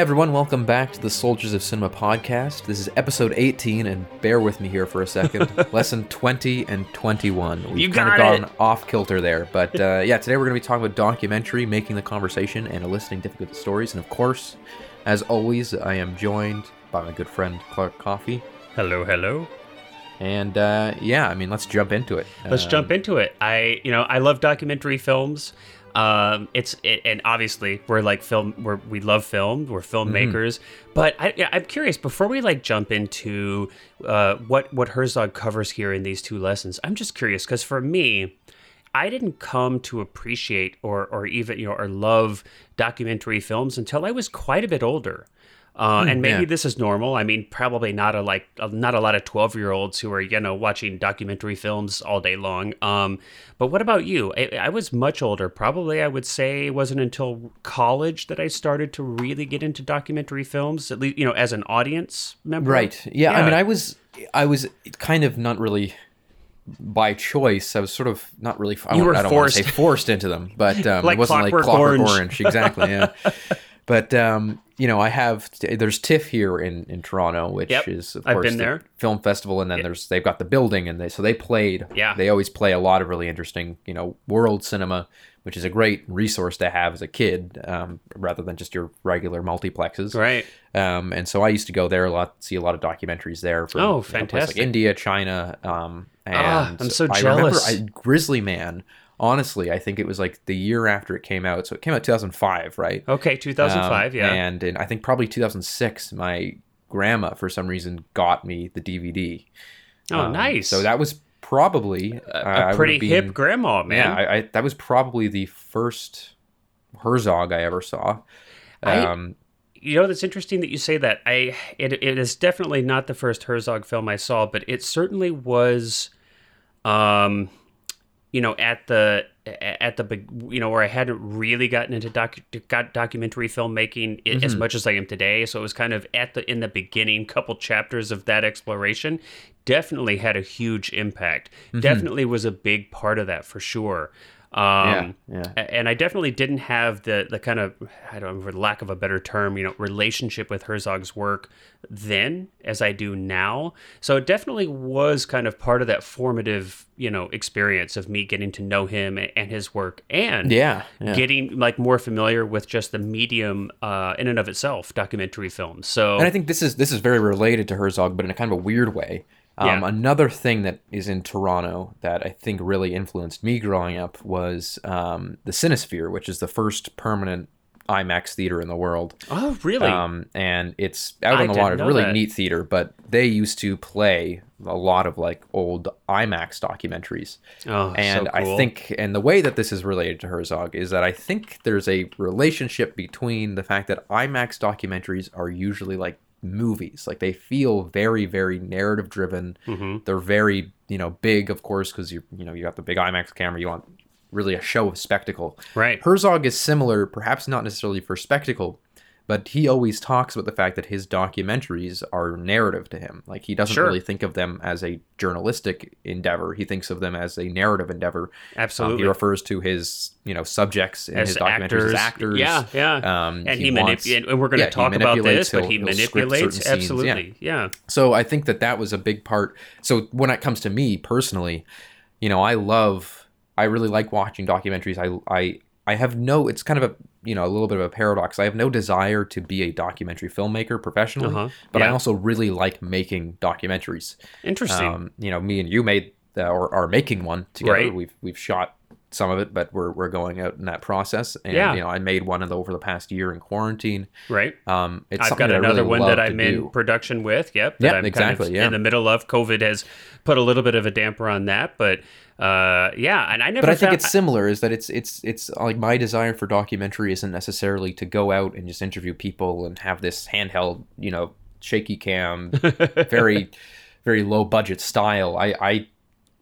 Hi, everyone. Welcome back to the Soldiers of Cinema podcast. This is episode 18, and bear with me here for a second. Lesson 20 and 21. We've You kind of it. gone off kilter there. But uh, yeah, today we're going to be talking about documentary, making the conversation, and eliciting difficult stories. And of course, as always, I am joined by my good friend Clark Coffee. Hello, hello. And uh, yeah, I mean, let's jump into it. Let's Um, jump into it. I, you know, I love documentary films. Um, it's it, and obviously we're like film. We're we love film. We're filmmakers. But I, I'm curious. Before we like jump into uh, what what Herzog covers here in these two lessons, I'm just curious because for me, I didn't come to appreciate or or even you know or love documentary films until I was quite a bit older. Uh, and maybe yeah. this is normal. I mean, probably not a like not a lot of twelve year olds who are you know watching documentary films all day long. Um, but what about you? I, I was much older. Probably I would say it wasn't until college that I started to really get into documentary films. At least you know as an audience member. Right. Yeah, I mean, I was, I was kind of not really by choice. I was sort of not really. I, You were I don't want to say forced. forced into them, but um, Like it wasn't Clockwork like Clockwork Orange. Orange. Exactly. Yeah. but um, you know, I have. There's TIFF here in in Toronto, which Yep, is of I've course been the there. film festival, and then there's they've got the building, and they so they played. Yeah. They always play a lot of really interesting, you know, world cinema. Which is a great resource to have as a kid, um, rather than just your regular multiplexes. Right. Um, and so I used to go there a lot, see a lot of documentaries there from Oh, you know, fantastic. like India, China. Um, and Ah, I'm so I remember jealous. I, Grizzly Man. Honestly, I think it was like the year after it came out. So it came out 2005, right? Okay. 2005. Um, yeah. And in I think probably 2006, my grandma for some reason got me the DVD. oh, Um, nice. So that was probably uh, I a would've pretty hip grandma, man. Yeah, I, I, that was probably the first Herzog I ever saw. I- Um, You know, that's interesting that you say that. I it, it is definitely not the first Herzog film I saw, but it certainly was, um, you know, at the at the you know, where I hadn't really gotten into doc, got documentary filmmaking i as mm-hmm. much as I am today. So it was kind of at the in the beginning, couple chapters of that exploration. Definitely had a huge impact. Mm-hmm. Definitely was a big part of that for sure. Um, yeah. a- and I definitely didn't have the the kind of I don't know, for lack of a better term, you know, relationship with Herzog's work then as I do now. So it definitely was kind of part of that formative, you know, experience of me getting to know him and his work and Yeah, yeah. getting like more familiar with just the medium uh, in and of itself, documentary films. So And I think this is this is very related to Herzog, but in a kind of a weird way. Um, Yeah. Another thing that is in Toronto that I think really influenced me growing up was um, the Cinesphere, which is the first permanent IMAX theater in the world. oh really? Um, and it's out I on the water. It's a really that. neat theater, but they used to play a lot of like old IMAX documentaries. oh, And so cool. I think, and the way that this is related to Herzog is that I think there's a relationship between the fact that IMAX documentaries are usually like movies. Like they feel very, very narrative driven. Mhm. They're very, you know, big, of course, because you, you know, you got the big IMAX camera. You want really a show of spectacle. right. Herzog is similar, perhaps not necessarily for spectacle, but he always talks about the fact that his documentaries are narrative to him. Like he doesn't Sure. really think of them as a journalistic endeavor. He thinks of them as a narrative endeavor. Um, Absolutely. he refers to his, you know, subjects in as his documentaries as actors. Yeah, yeah. Um, and he he, wants- manipulates, and we're going to yeah, talk about this, but he manipulates scenes, yeah. absolutely. Yeah. So I think that that was a big part. So when it comes to me personally, you know, I love, I really like watching documentaries. I, I, I have no. It's kind of a, you know, a little bit of a paradox. I have no desire to be a documentary filmmaker professionally, Uh-huh. but I also really like making documentaries. Interesting. Um, you know, me and you made uh, or are making one together. Right. We've we've shot some of it, but we're we're going out in that process. And Yeah. you know, I made one of the, over the past year in quarantine. right. Um, it's I've got another really one that I'm in do. production with. Yep. that Yeah, I'm kind of exactly, yeah. In the middle of COVID has put a little bit of a damper on that, but uh, yeah, and I never. but I think it's similar. Is that it's it's it's like my desire for documentary isn't necessarily to go out and just interview people and have this handheld, you know, shaky cam, very very low budget style. I I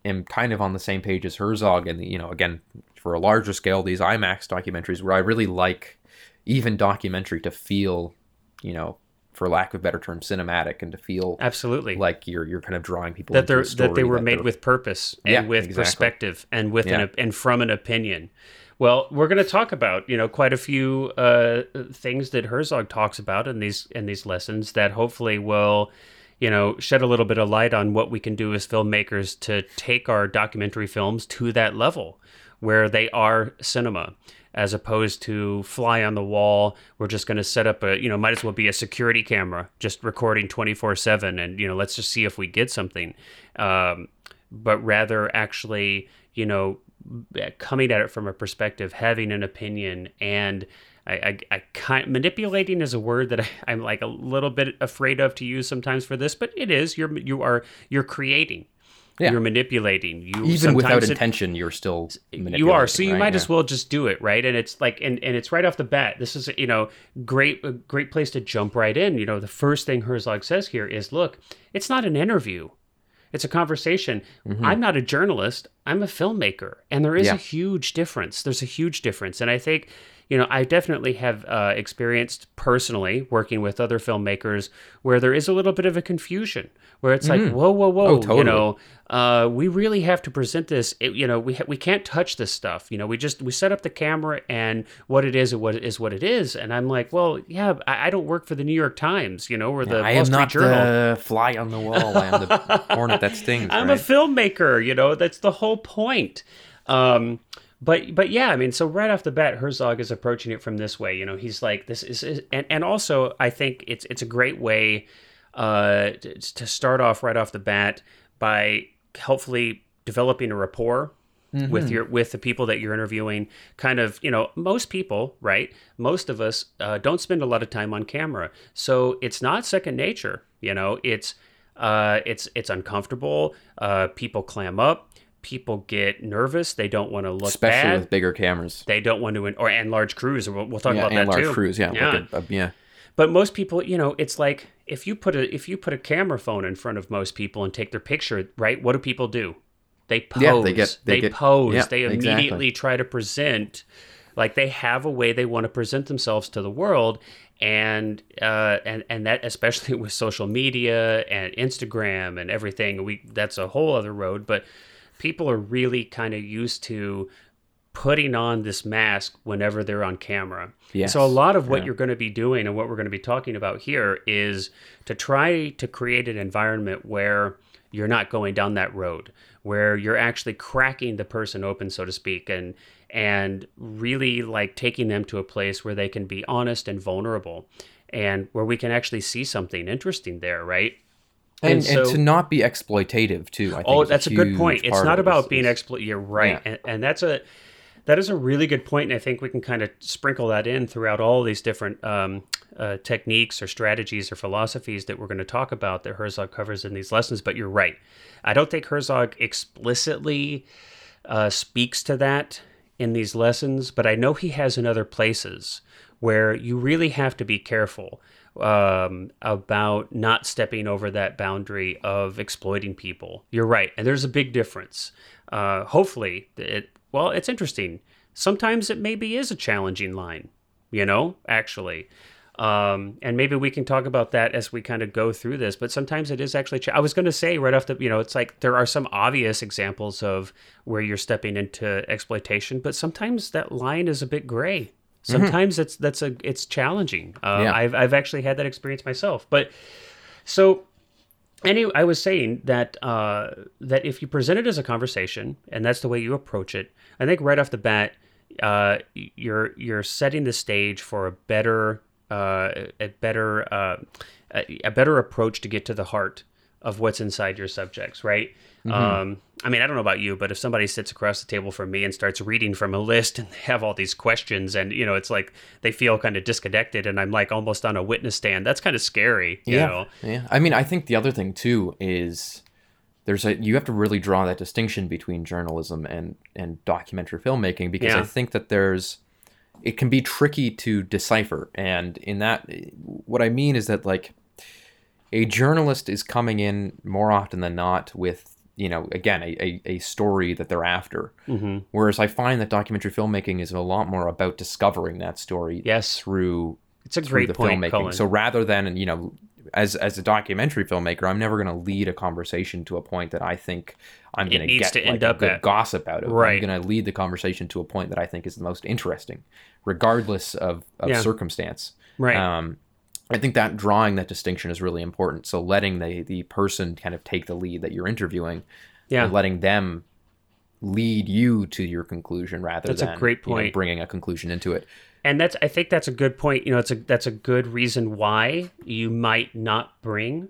am kind of on the same page as Herzog, and you know, again for a larger scale, these IMAX documentaries where I really like even documentary to feel, you know, for lack of a better term, cinematic, and to feel absolutely like you're you're kind of drawing people that they're that they were made with purpose and Yeah, with exactly. perspective and with Yeah. an and from an opinion. Well, we're going to talk about you know quite a few uh, things that Herzog talks about in these in these lessons that hopefully will you know shed a little bit of light on what we can do as filmmakers to take our documentary films to that level where they are cinema as opposed to fly on the wall we're just going to set up a you know might as well be a security camera just recording 24 7 and you know let's just see if we get something um, but rather actually you know coming at it from a perspective, having an opinion, and I, I, I kind manipulating is a word that I, I'm like a little bit afraid of to use sometimes for this, but it is. You're you are you're creating. Yeah. You're manipulating. You even without it, intention, you're still you are. So you right? might yeah. as well just do it, right? And it's like, and, and it's right off the bat. This is you know great a great place to jump right in. You know, the first thing Herzog says here is, look, it's not an interview. It's a conversation. Mm-hmm. I'm not a journalist. I'm a filmmaker, and there is yeah. a huge difference. There's a huge difference, and I think, you know, I definitely have uh, experienced personally working with other filmmakers where there is a little bit of a confusion, where it's mm-hmm. like, whoa, whoa, whoa, oh, totally. you know, uh, we really have to present this. It, you know, we ha- we can't touch this stuff. You know, we just we set up the camera and what it is, what it is, what it is. And I'm like, well, yeah, I, I don't work for the New York Times, you know, or the yeah, I Wall am Street not Journal. the fly on the wall. I am the hornet that stings. I'm right? a filmmaker. You know, that's the whole point. Um, but but yeah, I mean, so right off the bat, Herzog is approaching it from this way. You know, he's like, this is, is and and also I think it's it's a great way uh, to, to start off right off the bat by hopefully developing a rapport Mm-hmm. with your with the people that you're interviewing kind of you know most people right most of us uh, don't spend a lot of time on camera so it's not second nature you know it's uh, it's it's uncomfortable uh, people clam up people get nervous they don't want to look especially bad. with bigger cameras they don't want to or and large crews we'll, we'll talk yeah, about and that large too crews yeah yeah. Like a, a, yeah but most people, you know, it's like if you put a if you put a camera phone in front of most people and take their picture, right? What do people do? They pose. Yeah, they get- they they get- pose. yeah, they immediately exactly. try to present like they have a way they want to present themselves to the world and uh, and and that especially with social media and Instagram and everything we that's a whole other road but people are really kind of used to putting on this mask whenever they're on camera. Yes. So a lot of what Yeah. you're going to be doing and what we're going to be talking about here is to try to create an environment where you're not going down that road, where you're actually cracking the person open, so to speak, and and really like taking them to a place where they can be honest and vulnerable, and where we can actually see something interesting there, right? And, And and to not be exploitative too. I think Oh, that's a, good point. It's not about is- being exploit. You're right, Yeah. and, and that's a that is a really good point, and I think we can kind of sprinkle that in throughout all these different um, uh, techniques or strategies or philosophies that we're going to talk about that Herzog covers in these lessons. But you're right. I don't think Herzog explicitly uh, speaks to that in these lessons, but I know he has in other places where you really have to be careful um, about not stepping over that boundary of exploiting people. You're right, and there's a big difference. Uh, hopefully, it well, it's interesting. Sometimes it maybe is a challenging line, you know, actually. Um, and maybe we can talk about that as we kind of go through this. But sometimes it is actually. I was going to say right off the, you know, it's like there are some obvious examples of where you're stepping into exploitation, but sometimes that line is a bit gray. Sometimes it's that's a it's challenging. Uh, Yeah. I've I've actually had that experience myself. But so anyway, I was saying that uh, that if you present it as a conversation and that's the way you approach it, I think right off the bat, uh, you're you're setting the stage for a better uh, a better uh, a, a better approach to get to the heart of what's inside your subjects, right? Um, I mean, I don't know about you, but if somebody sits across the table from me and starts reading from a list and they have all these questions, and you know, it's like they feel kind of disconnected, and I'm like almost on a witness stand. That's kind of scary, you yeah, know. yeah. I mean, I think the other thing too is there's a you have to really draw that distinction between journalism and and documentary filmmaking because Yeah. I think that there's it can be tricky to decipher, and in that, what I mean is that like a journalist is coming in more often than not with you know again a, a, a story that they're after Mm-hmm. whereas i find that documentary filmmaking is a lot more about discovering that story Yes. through It's a through great the point, filmmaking Cullen. so rather than you know as as a documentary filmmaker, I'm never going to lead a conversation to a point that I think I'm going to get to like up good at. gossip out of. Right. I'm going to lead the conversation to a point that I think is the most interesting, regardless of, of Yeah. circumstance. Right. Um, I think that drawing that distinction is really important. So letting the the person kind of take the lead that you're interviewing, Yeah. and letting them lead you to your conclusion rather That's a than great you know, point. bringing a conclusion into it. and that's I think that's a good point. You know, it's a that's a good reason why you might not bring,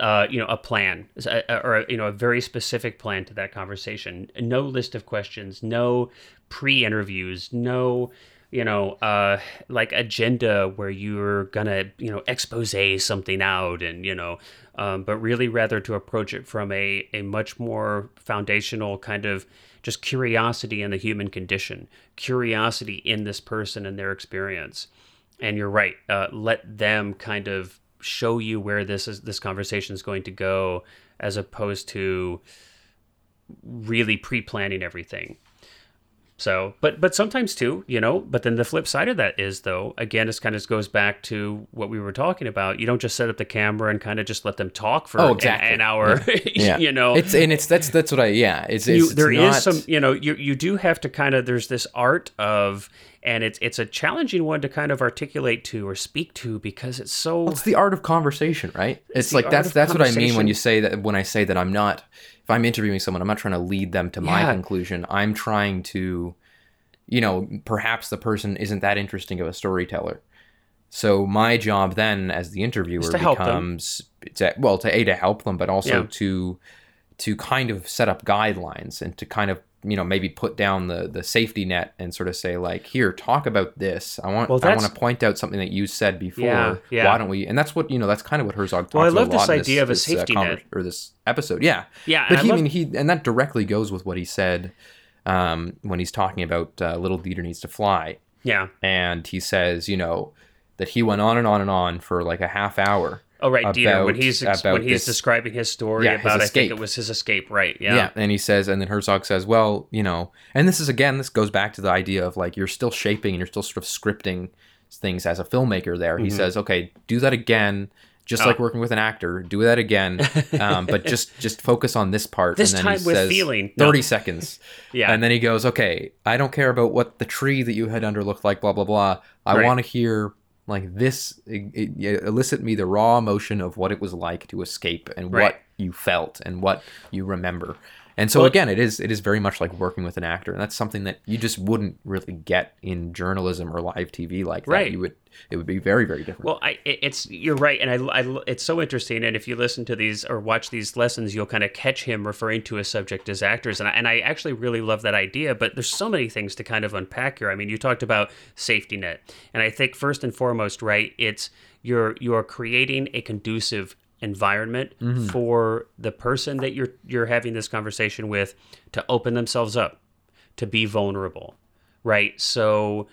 uh, you know, a plan a- a- or you know a very specific plan to that conversation. No list of questions, no pre-interviews, no you know uh like agenda where you're gonna you know expose something out and you know um, but really rather to approach it from a a much more foundational kind of just curiosity in the human condition curiosity in this person and their experience. And you're right uh, let them kind of show you where this is this conversation is going to go as opposed to really pre-planning everything so, but but sometimes too, you know. But then the flip side of that is, though, again, this kind of goes back to what we were talking about. You don't just set up the camera and kind of just let them talk for Oh, an- exactly. an, hour. Yeah, you know, it's and it's that's that's what I yeah. It's, it's, you, it's there is not- some, you know, you you do have to kind of. There's this art of, and it's it's a challenging one to kind of articulate to or speak to because it's so. It's the art of conversation, right? It's, the like that's that's what I mean when you say that when I say that I'm not if I'm interviewing someone, I'm not trying to lead them to my Yeah. conclusion. I'm trying to you know, perhaps the person isn't that interesting of a storyteller. So my job then as the interviewer to help them. becomes to, well to a to help them but also Yeah. to to kind of set up guidelines and to kind of you know maybe put down the the safety net and sort of say like here talk about this i want Well, i want to point out something that you said before Yeah, yeah. why don't we and that's what you know that's kind of what herzog talks Well, I about love this idea of a this, uh, safety net. or this episode yeah Yeah, but I he love- I mean he and that directly goes with what he said um, when he's talking about uh, little Dieter needs to fly Yeah. and he says you know that he went on and on and on for like a half hour Oh right, Dieter. When he's ex- when he's this- describing his story Yeah, his about, I think it was his escape. Right. Yeah. Yeah. And he says, and then Herzog says, well, you know, and this is again, this goes back to the idea of like you're still shaping and you're still sort of scripting things as a filmmaker there. Mm-hmm. He says, okay, do that again. Just Oh. like working with an actor, do that again, um, but just just focus on this part. This and then time he with says, feeling. No. Thirty seconds, Yeah. and then he goes, "Okay, I don't care about what the tree that you had under looked like. Blah blah blah. I Right. want to hear like this. It, it- elicit me the raw emotion of what it was like to escape and Right. what you felt and what you remember. And so Well- again, it is it is very much like working with an actor, and that's something that you just wouldn't really get in journalism or live TV like that. Right. You would it would be very very different. Well, I, it's you're right, and I, I, it's so interesting. And if you listen to these or watch these lessons, you'll kind of catch him referring to a subject as actors, and I, and I actually really love that idea. But there's so many things to kind of unpack here. I mean, you talked about safety net, and I think first and foremost, right, it's you're you're creating a conducive environment for the person that you're you're having this conversation with to open themselves up, to be vulnerable, right? So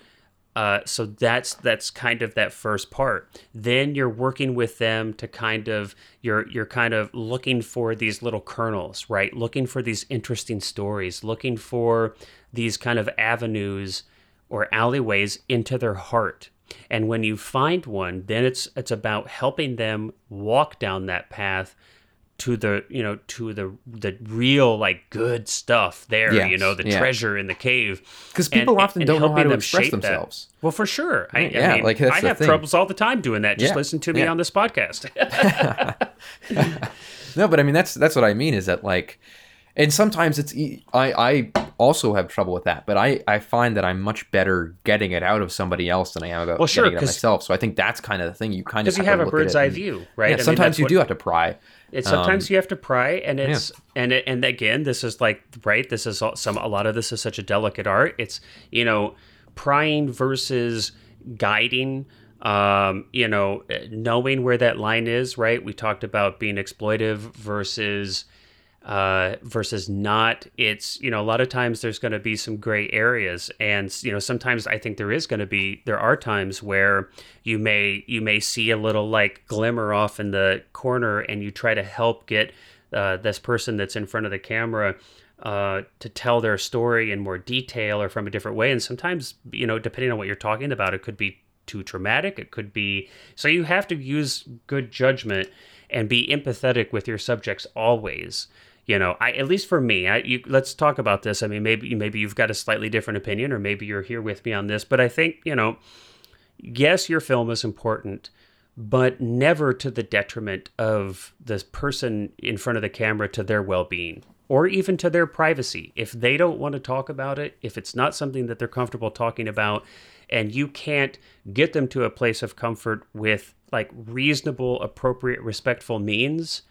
uh, so that's that's kind of that first part. Then you're working with them to kind of you're you're kind of looking for these little kernels, right? Looking for these interesting stories, looking for these kind of avenues or alleyways into their heart. And when you find one, then it's it's about helping them walk down that path to the you know to the the real like good stuff there you know the yeah. treasure in the cave Because people and- often and don't know how to them express shape that. themselves. Well, for sure. I, I Yeah, mean, like, I have thing. troubles all the time doing that. Just Yeah, listen to me yeah. on this podcast. No, but I mean that's that's what I mean is that like, and sometimes it's I I also have trouble with that, but I I find that I'm much better getting it out of somebody else than I am about Well, sure, getting it myself. So I think that's kind of the thing you kind of Because you have to a bird's eye and- view, right? I Yeah, mean, sometimes you what- do have to pry. It's sometimes Um, you have to pry, and it's and it, and again, this is like right. This is all- some a lot of this is such a delicate art. It's you know prying versus guiding. Um, you know, knowing where that line is, right? We talked about being exploitive versus uh, versus not. It's you know a lot of times there's going to be some gray areas, and you know sometimes I think there is going to be there are times where you may you may see a little like glimmer off in the corner, and you try to help get uh, this person that's in front of the camera. Uh, to tell their story in more detail or from a different way, and sometimes you know, depending on what you're talking about, it could be too traumatic. It could be so you have to use good judgment and be empathetic with your subjects always. You know, I at least for me, I, you, let's talk about this. I mean, maybe maybe you've got a slightly different opinion, or maybe you're here with me on this. But I think you know, yes, your film is important, but never to the detriment of the person in front of the camera to their well-being or even to their privacy. If they don't want to talk about it, if it's not something that they're comfortable talking about, and you can't get them to a place of comfort with like reasonable, appropriate, respectful means,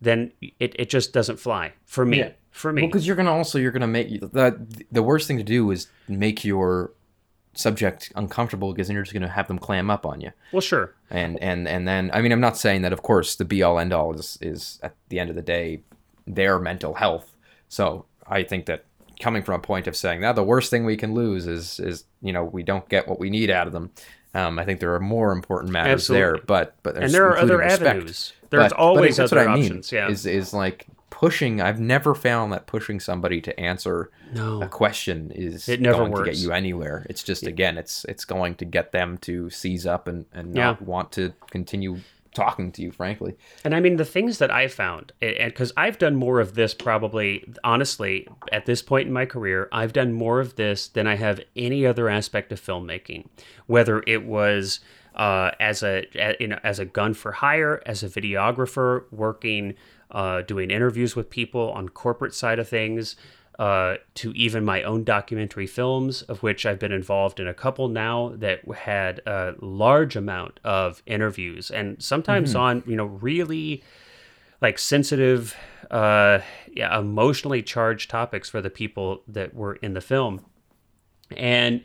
then it, it just doesn't fly for me. Yeah. For me. Well, because you're gonna also you're gonna make the the worst thing to do is make your subject uncomfortable because then you're just gonna have them clam up on you. well, sure. And and and then I mean I'm not saying that of course the be all end all is is at the end of the day their mental health. So I think that coming from a point of saying now the worst thing we can lose is is you know we don't get what we need out of them. Um, I think there are more important matters there, Absolutely. but but And there are other respect. avenues. There's But- but always that's other what I mean, options. Yeah. is is like pushing. I've never found that pushing somebody to answer no. a question is It never going to works. get you anywhere. It's just again, it's it's going to get them to seize up and and Yeah. not want to continue talking to you. Frankly, And I mean, the things that I found, and because I've done more of this probably, honestly, at this point in my career, I've done more of this than I have any other aspect of filmmaking. Whether it was uh, as a, a- you know, as a gun for hire, as a videographer, working, uh, doing interviews with people on corporate side of things, uh, to even my own documentary films, of which I've been involved in a couple now that had a large amount of interviews and sometimes on, you know, really like sensitive, uh, yeah, emotionally charged topics for the people that were in the film. And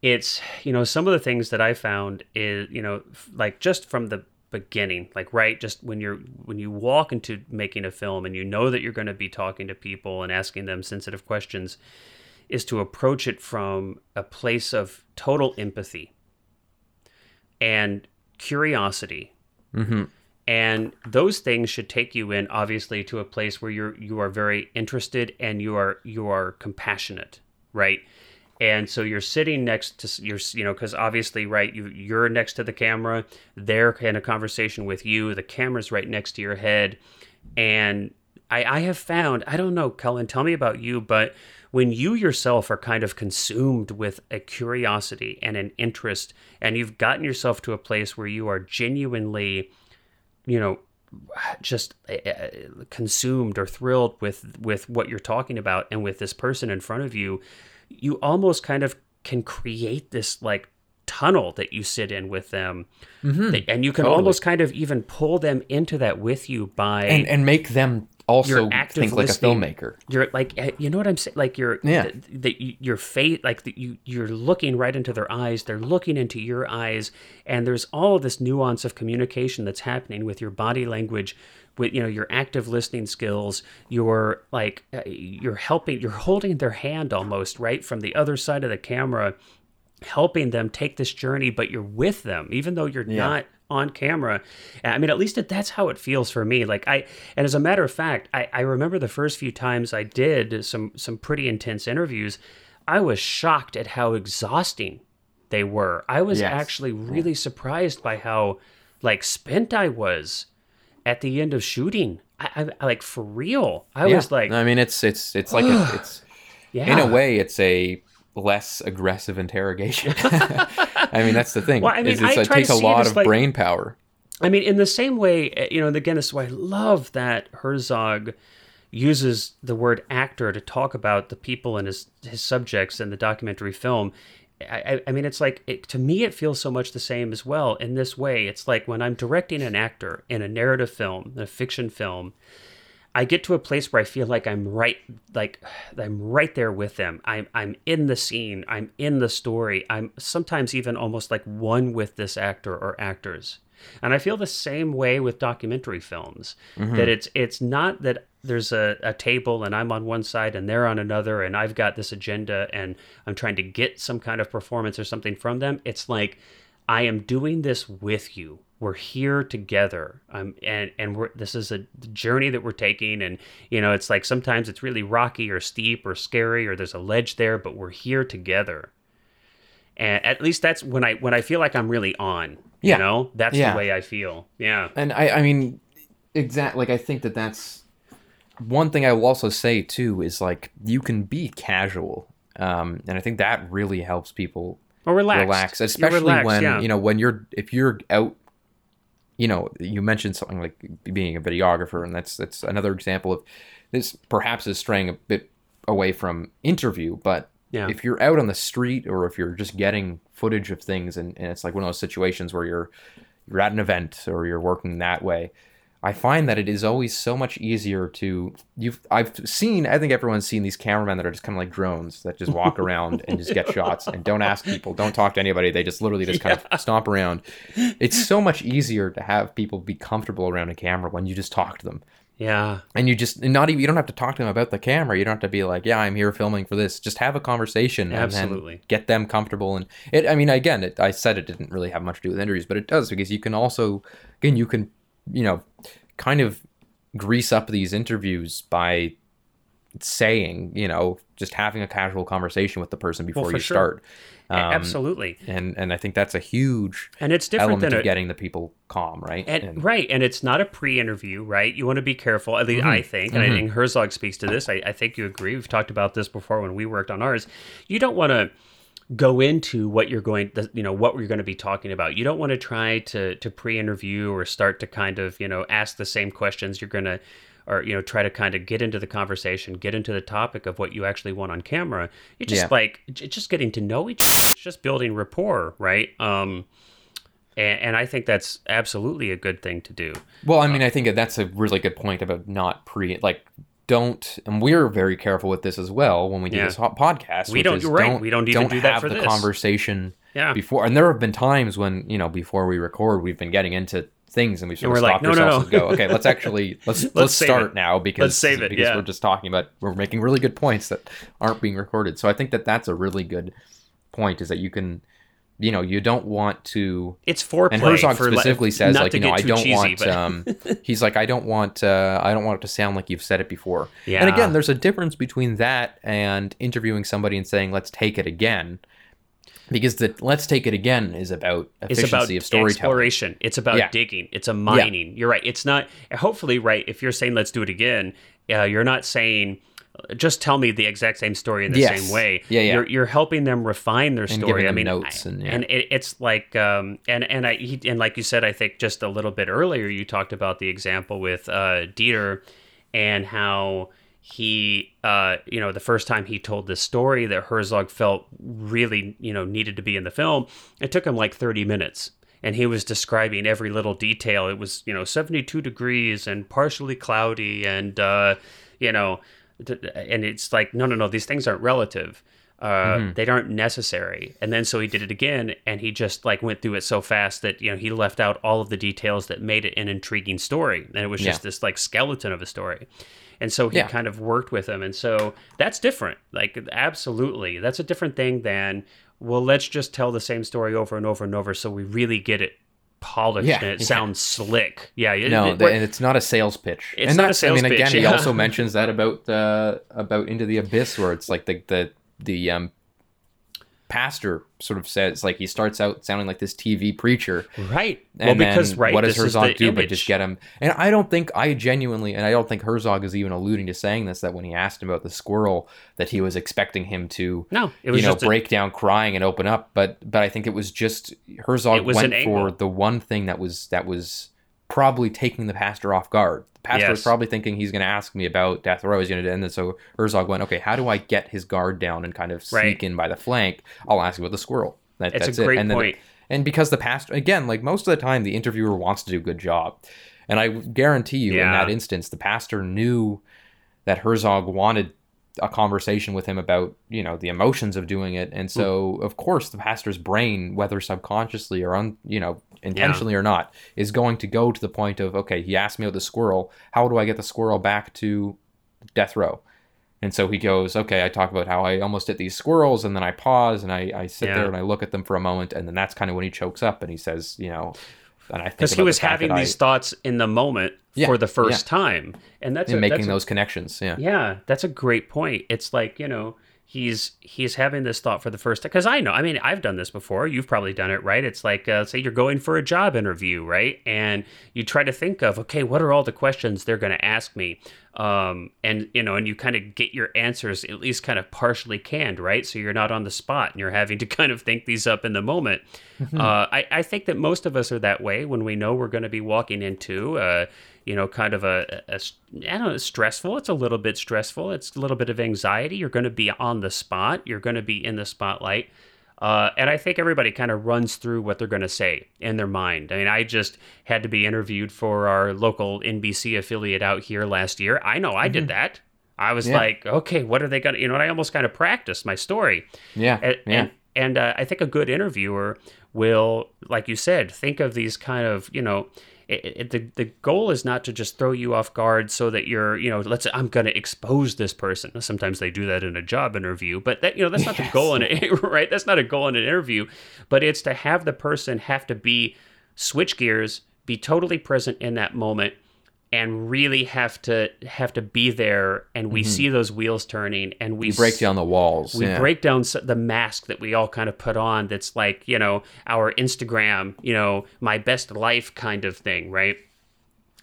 it's, you know, some of the things that I found is, you know, like just from the beginning, like right, just when you're when you walk into making a film and you know that you're going to be talking to people and asking them sensitive questions, is to approach it from a place of total empathy and curiosity mm-hmm. and those things should take you in obviously to a place where you're you are very interested and you are you are compassionate right and so you're sitting next to you're you know because obviously right you you're next to the camera they're in a conversation with you the camera's right next to your head. And I, I have found i don't know cullen tell me about you but when you yourself are kind of consumed with a curiosity and an interest and you've gotten yourself to a place where you are genuinely you know just uh, consumed or thrilled with with what you're talking about and with this person in front of you you almost kind of can create this like tunnel that you sit in with them mm-hmm. That- and you can Totally. almost kind of even pull them into that with you by and and make them also think like a filmmaker. you're like eh, you know what i'm saying like you're Yeah. that you, your face like that you you're looking right into their eyes they're looking into your eyes and there's all this nuance of communication that's happening with your body language with you know your active listening skills you're like uh, you're helping you're holding their hand almost right from the other side of the camera helping them take this journey but you're with them even though you're not on camera. I mean at least it, that's how it feels for me. Like i and as a matter of fact I, I remember the first few times i did some some pretty intense interviews i was shocked at how exhausting they were. I was Yes. actually really surprised by how like spent i was at the end of shooting. I, I like for real. I was like I mean, it's it's it's like a, it's yeah in a way it's a less aggressive interrogation. I mean, that's the thing. Well, I mean, I it takes a lot of like- brain power. I mean, in the same way, uh, you know, and again, this is why I love that Herzog uses the word actor to talk about the people and his his subjects in the documentary film. I, I- I mean, it's like it, to me, it feels so much the same as well. In this way, it's like when I'm directing an actor in a narrative film, in a fiction film, I get to a place where I feel like I'm right, like I'm right there with them. I'm I'm in the scene. I'm in the story. I'm sometimes even almost like one with this actor or actors. And I feel the same way with documentary films. That mm-hmm. it's it's not that there's a, a table and I'm on one side and they're on another and I've got this agenda and I'm trying to get some kind of performance or something from them. It's like I am doing this with you. We're here together. Um, and and we're this is a journey that we're taking. And you know, it's like sometimes it's really rocky or steep or scary or there's a ledge there, but we're here together. and at least that's when I when I feel like I'm really on. Yeah. You know, that's Yeah. the way I feel. Yeah. And I, I mean, exact. Like I think that that's one thing I will also say too is like you can be casual, um, and I think that really helps people Or relax. relax, especially relaxed, when yeah. you know when you're if you're out. You know, you mentioned something like being a videographer, and that's that's another example of this. Perhaps is straying a bit away from interview, but Yeah. if you're out on the street or if you're just getting footage of things, and, and it's like one of those situations where you're you're at an event or you're working that way, I find that it is always so much easier to you've I've seen I think everyone's seen these cameramen that are just kind of like drones that just walk around and just get shots and don't ask people, don't talk to anybody, they just literally just kind of stomp around. It's so much easier to have people be comfortable around a camera when you just talk to them. Yeah. And you just not even you don't have to talk to them about the camera. You don't have to be like, yeah, I'm here filming for this. Just have a conversation and Absolutely. then get them comfortable. And it, I mean, again, it, I said it didn't really have much to do with interviews, but it does because you can also, again, you can, you know, kind of grease up these interviews by saying, you know, just having a casual conversation with the person before for you sure. start. Um, Absolutely. And and I think that's a huge And it's different element than of a, getting the people calm, right? And, right, and it's not a pre-interview, right? You want to be careful. At least Mm-hmm. I think, and I think Herzog speaks to this. I, I think you agree. We've talked about this before when we worked on ours. You don't want to go into what you're going, you know, what you're going to be talking about. You don't want to try to to pre-interview or start to kind of, you know, ask the same questions you're going to. Or you know, try to kind of get into the conversation, get into the topic of what you actually want on camera. You're just Yeah. like just getting to know each. other. It's just building rapport, right? Um, and, and I think that's absolutely a good thing to do. Well, I mean, I think that's a really good point about not pre like don't, and we're very careful with this as well when we do Yeah. this hot podcast. We don't- right, we don't even do that have for the this. conversation Yeah. before. And there have been times when you know before we record, we've been getting into things and we sort And of we're like, stopped "No, no, ourselves no." and go, okay, let's actually let's let's, save start it. now because Let's save it, because yeah. we're just talking about we're making really good points that aren't being recorded. So I think that that's a really good point is that you can. You know, you don't want to It's foreplay. and Herzog for, like, specifically says, like, you know, I don't cheesy, want. but- um, he's like, I don't want. Uh, I don't want it to sound like you've said it before. Yeah. And again, there's a difference between that and interviewing somebody and saying, "Let's take it again," because the "Let's take it again" is about it's efficiency about of storytelling. exploration. It's about Yeah. digging. It's a mining. You're right. It's not. Hopefully, right. If you're saying let's do it again, uh, you're not saying just tell me the exact same story in the Yes. same way. Yeah, yeah. You're, you're helping them refine their story. I mean, notes I- and, yeah. and it, it's like um and and I he, and like you said, I think just a little bit earlier you talked about the example with uh, Dieter and how he uh you know the first time he told this story that Herzog felt really you know needed to be in the film it took him like 30 minutes and he was describing every little detail it was you know 72 degrees and partially cloudy and uh you know and it's like no no no these things aren't relative. Uh, they aren't necessary. And then so he did it again and he just like went through it so fast that you know he left out all of the details that made it an intriguing story. And it was just Yeah. this like skeleton of a story. And so he Yeah. kind of worked with him. And so that's different. Like absolutely. That's a different thing than well let's just tell the same story over and over and over so we really get it polished Yeah, and it yeah. sounds slick yeah it- No, it- and it's not a sales pitch. It's and not a sales I mean, again, pitch, he also mentions that about uh, about Into the Abyss, where it's like the the the um, pastor sort of says like he starts out sounding like this TV preacher, right. And well because right what does Herzog do but just get him? And I don't think I genuinely, and I don't think Herzog is even alluding to saying this that when he asked him about the squirrel, that he was expecting him to no it was you know just a- break down crying and open up. But but i think it was just herzog It was went for the one thing that was that was probably taking the pastor off guard the pastor was Yes. probably thinking he's going to ask me about death row is going to end. and then so herzog went okay how do i get his guard down and kind of sneak Right. in by the flank i'll ask about the squirrel that, It's a great it and then point. and because the pastor again like most of the time the interviewer wants to do a good job and i guarantee you in that instance the pastor knew that herzog wanted a conversation with him about you know the emotions of doing it. And so hmm. of course the pastor's brain whether subconsciously or un, you know intentionally or not is going to go to the point of okay he asked me about the squirrel. How do i get the squirrel back to death row? And so he goes okay i talk about how i almost hit these squirrels and then i pause and i, I sit Yeah. there and i look at them for a moment and then that's kind of when he chokes up and he says you know and i because he was having that I- these thoughts in the moment Yeah, for the first time. And that's in a, making that's a- those connections yeah. Yeah that's a great point. It's like you know he's he's having this thought for the first time because i know i mean i've done this before. You've probably done it right? It's like uh, say you're going for a job interview right? And you try to think of okay what are all the questions they're going to ask me um, and you know and you kind of get your answers at least kind of partially canned right so you're not on the spot and you're having to kind of think these up in the moment mm-hmm. uh, I, I think that most of us are that way when we know we're going to be walking into uh, you know, kind of a, a, I don't know, stressful. It's a little bit stressful. It's a little bit of anxiety. You're going to be on the spot. You're going to be in the spotlight. Uh, and I think everybody kind of runs through what they're going to say in their mind. I mean, I just had to be interviewed for our local NBC affiliate out here last year. I know I mm-hmm. did that. I was yeah. like, okay, what are they going to, you know, I almost kind of practiced my story. Yeah. And, yeah. and, and uh, I think a good interviewer will, like you said, think of these kind of, you know, it, it, the the goal is not to just throw you off guard so that you're you know let's say I'm going to expose this person. Sometimes they do that in a job interview, but that you know that's not yes. the goal in it, right? That's not a goal in an interview, but it's to have the person have to be switch gears, be totally present in that moment and really have to have to be there and we mm-hmm. see those wheels turning and we break down the walls we yeah. break down the mask that we all kind of put on that's like you know our instagram you know my best life kind of thing right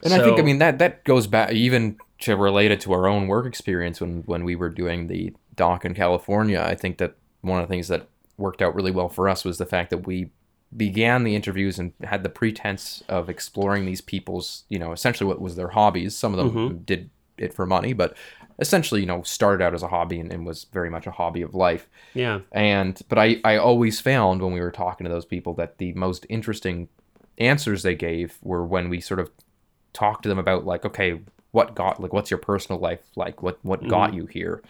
and so, i think i mean that that goes back even to relate it to our own work experience when when we were doing the doc in california i think that one of the things that worked out really well for us was the fact that we began the interviews and had the pretense of exploring these people's, you know, essentially what was their hobbies. Some of them mm-hmm. did it for money, but essentially, you know, started out as a hobby and, and, was very much a hobby of life. Yeah. And, but I, I always found when we were talking to those people that the most interesting answers they gave were when we sort of talked to them about, like, okay, what got, like, what's your personal life like? What, what mm-hmm. got you here?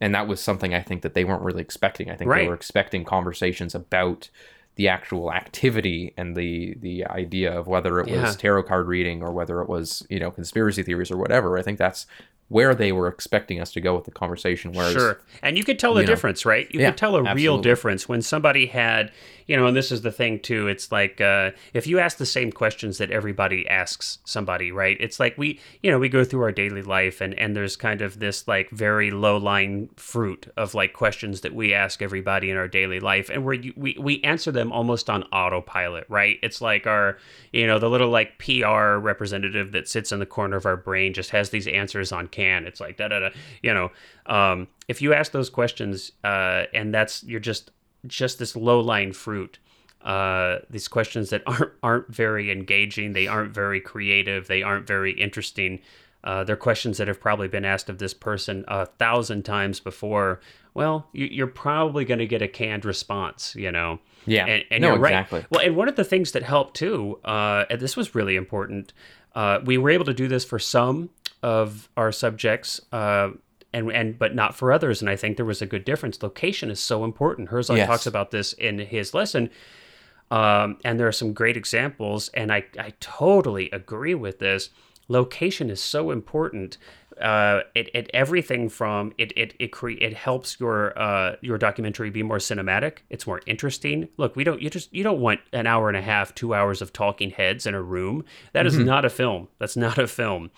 And that was something I think that they weren't really expecting. I think right. they were expecting conversations about, the actual activity and the the idea of whether it yeah. was tarot card reading or whether it was you know conspiracy theories or whatever. I think that's where they were expecting us to go with the conversation. Whereas, sure, and you could tell the difference, know, right? You yeah, could tell a absolutely. real difference when somebody had you know, and this is the thing too. It's like uh, if you ask the same questions that everybody asks somebody, right? It's like we, you know, we go through our daily life, and and there's kind of this like very low line fruit of like questions that we ask everybody in our daily life, and where we we answer them almost on autopilot, right? It's like our, you know, the little like PR representative that sits in the corner of our brain just has these answers on can. It's like da da da, you know. Um, if you ask those questions, uh, and that's you're just just this low lying fruit. Uh, these questions that aren't aren't very engaging, they aren't very creative, they aren't very interesting. Uh, they're questions that have probably been asked of this person a thousand times before. Well, you, are probably going to get a canned response, you know. Yeah, and, and no, you're right. exactly. Well, and one of the things that helped too, uh, and this was really important. Uh, we were able to do this for some of our subjects uh, and and but not for others. And I think there was a good difference. Location is so important. Herzog yes. talks about this in his lesson. Um, and there are some great examples, and I, I totally agree with this. Location is so important. Uh, it, it everything from it it it cre- it helps your uh, your documentary be more cinematic. It's more interesting. Look, we don't you just you don't want an hour and a half, two hours of talking heads in a room. That mm-hmm. is not a film. That's not a film.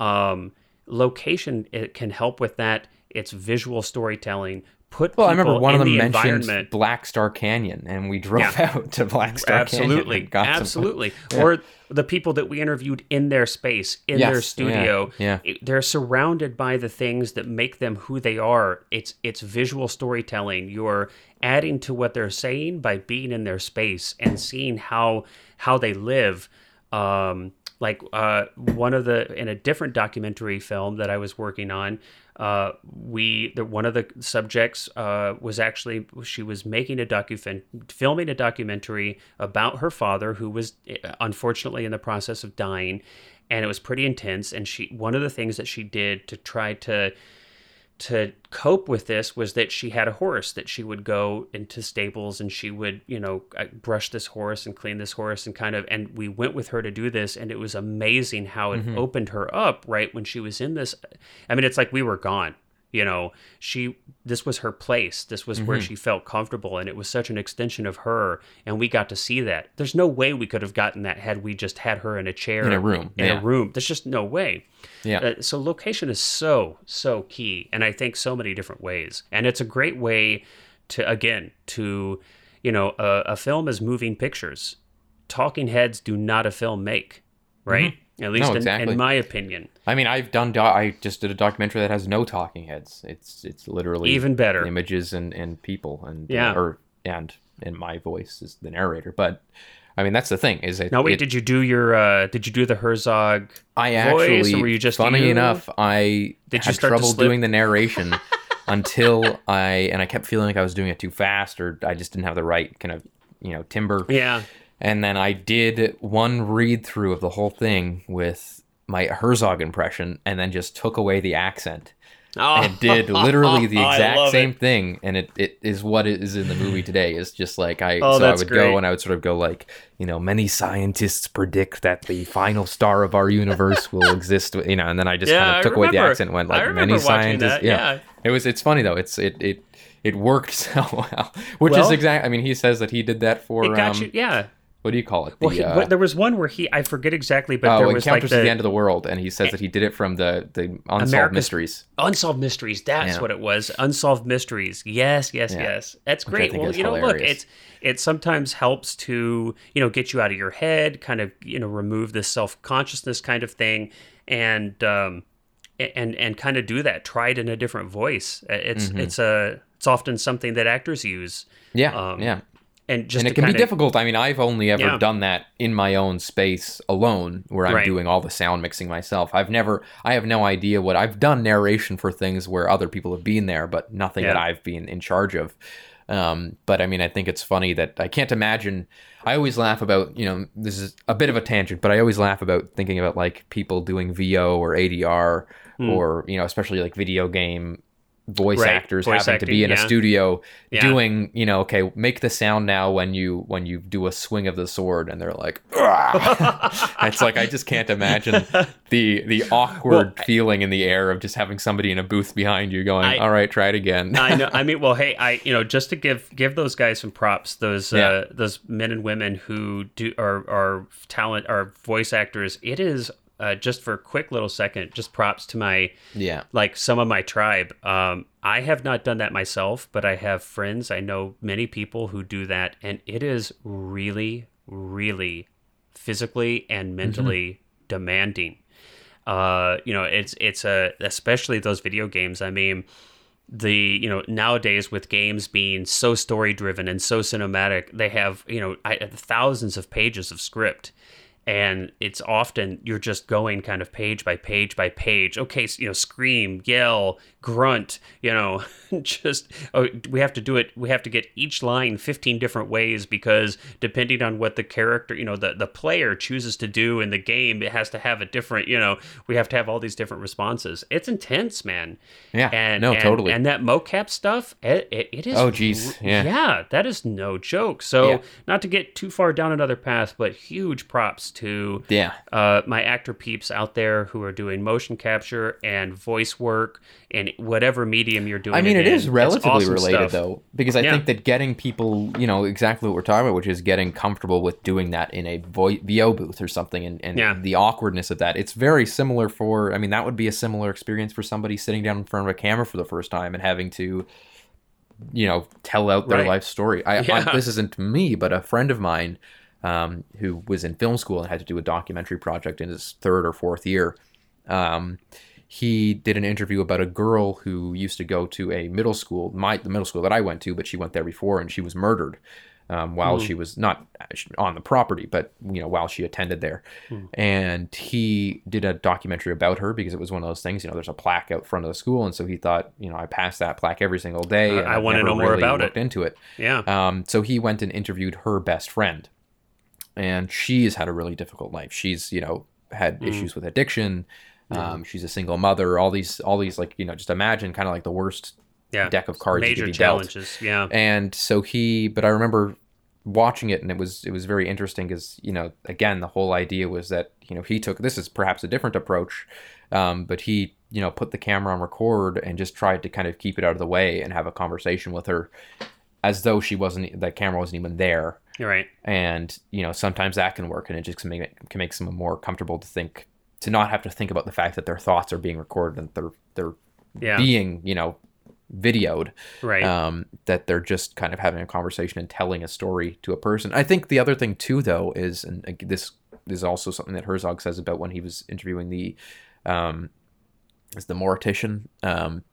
Um, location it can help with that. It's visual storytelling. Put well, I remember one of them the mentioned Black Star Canyon, and we drove yeah. out to Black Star absolutely. Canyon. Absolutely, absolutely. Yeah. Or the people that we interviewed in their space, in yes. their studio. Yeah. yeah. They're surrounded by the things that make them who they are. It's it's visual storytelling. You're adding to what they're saying by being in their space and seeing how how they live. Um, like uh, one of the in a different documentary film that I was working on, uh, we the, one of the subjects uh, was actually she was making a docu filming a documentary about her father who was uh, unfortunately in the process of dying, and it was pretty intense. And she one of the things that she did to try to to cope with this was that she had a horse that she would go into stables and she would you know brush this horse and clean this horse and kind of and we went with her to do this and it was amazing how it mm-hmm. opened her up right when she was in this i mean it's like we were gone You know, she this was her place. This was Mm-hmm. where she felt comfortable, and it was such an extension of her. And we got to see that. There's no way we could have gotten that had we just had her in a chair In a room, In yeah. a room. There's just no way. Yeah. Uh, so location is so so key, and I think so many different ways. And it's a great way to again to you know a, a film is moving pictures. Talking heads do not a film make, right? At least. No, in, exactly. in my opinion. I mean, I've done. Do- I just did a documentary that has no talking heads. It's it's literally Even better. images and, and people and Yeah. or and and my voice is the narrator. But I mean, that's the thing is it. Now wait, it- did you do your uh did you do the Herzog I voice, actually, or were you just funny you? enough, I Did you had trouble doing the narration until I and I kept feeling like I was doing it too fast or I just didn't have the right kind of you know timbre. Yeah. And then I did one read through of the whole thing with my Herzog impression, and then just took away the accent Oh, and did literally the exact same it. thing and it, it is what it is in the movie today is just like i Oh, so i would great. go and i would sort of go like you know many scientists predict that the final star of our universe will exist you know and then i just Yeah, kind of took away the accent and went like many scientists yeah. yeah. it was it's funny though it's it it it worked so well which is Well- exact i mean he says that he did that for um, you. Yeah. What do you call it Well, he, uh, there was one where he I forget exactly, but oh, there was like the, at the end of the world and he says that he did it from the the unsolved America's- mysteries Unsolved Mysteries. That's Yeah. what it was. Unsolved Mysteries. Yes, yes, Yeah. yes. That's great. Well, you know, look, it's it sometimes helps to you know get you out of your head, kind of you know remove this self consciousness kind of thing, and um, and and kind of do that. Try it in a different voice. Uh, It's Mm-hmm. it's a it's often something that actors use. yeah Um, yeah And just and it can be kinda- difficult. I mean, I've only ever Yeah. done that in my own space alone, where I'm Right. doing all the sound mixing myself. I've never, I have no idea what I've done narration for things where other people have been there, but nothing that I've been in charge of. Um, but I mean, I think it's funny that I can't imagine. I always laugh about, you know, this is a bit of a tangent, but I always laugh about thinking about like people doing VO or ADR Hmm. or, you know, especially like video game voice Right, actors voice having to be in a studio Yeah. doing you know okay make the sound now when you when you do a swing of the sword and they're like it's like i just can't imagine the the awkward feeling in the air of just having somebody in a booth behind you going I- all right try it again I know. I mean, well, hey, I you know just to give give those guys some props. Those Yeah. uh, those men and women who do are are talent are voice actors. It is uh, just for a quick little second. Just props to my yeah like some of my tribe. Um, I have not done that myself, but I have friends. I know many people who do that, and it is really, really physically and mentally demanding. Uh, you know, it's it's a especially those video games. I mean, the you know nowadays with games being so story driven and so cinematic, they have you know I, thousands of pages of script and it's often you're just going kind of page by page by page. Okay you know scream yell grunt you know just oh, we have to do it we have to get each line 15 different ways because depending on what the character you know the, the player chooses to do in the game it has to have a different you know we have to have all these different responses it's intense man Yeah, and no, and- totally. and that mocap stuff it, it, it is Oh, geez, yeah. yeah that is no joke so Yeah. not to get too far down another path but huge props to yeah uh, my actor peeps out there who are doing motion capture and voice work in whatever medium you're doing I mean, it it is. Relatively awesome related stuff. though, because I Yeah. think that getting people, you know, exactly what we're talking about, which is getting comfortable with doing that in a vo- VO booth or something, and, and Yeah. the awkwardness of that. It's very similar for. I mean, that would be a similar experience for somebody sitting down in front of a camera for the first time and having to, you know, tell out their Right. life story. I, Yeah. I, this isn't me, but a friend of mine um, who was in film school and had to do a documentary project in his third or fourth year. Um, he did an interview about a girl who used to go to a middle school, my the middle school that I went to, but she went there before, and she was murdered um, while she was not on the property, but you know while she attended there. And he did a documentary about her because it was one of those things. You know, there's a plaque out front of the school, and so he thought, you know, I pass that plaque every single day. Uh, and I wanna know more really about it. looked Into it. yeah Um, so he went and interviewed her best friend, and she's had a really difficult life. She's you know had issues with addiction. Um, she's a single mother. All these, all these, like you know, just imagine kind of like the worst yeah deck of cards major be dealt. challenges yeah And so he, but I remember watching it, and it was it was very interesting because you know again the whole idea was that you know he took this is perhaps a different approach. Um, but he, you know, put the camera on record and just tried to kind of keep it out of the way and have a conversation with her as though she wasn't, the camera wasn't even there. You're right. And, you know, sometimes that can work and it just can make, can make someone more comfortable to think, to not have to think about the fact that their thoughts are being recorded and they're, they're Yeah. being, you know, videoed right. um, that they're just kind of having a conversation and telling a story to a person. I think the other thing too, though, is and this is also something that Herzog says about when he was interviewing the, um, is the mortician. Um,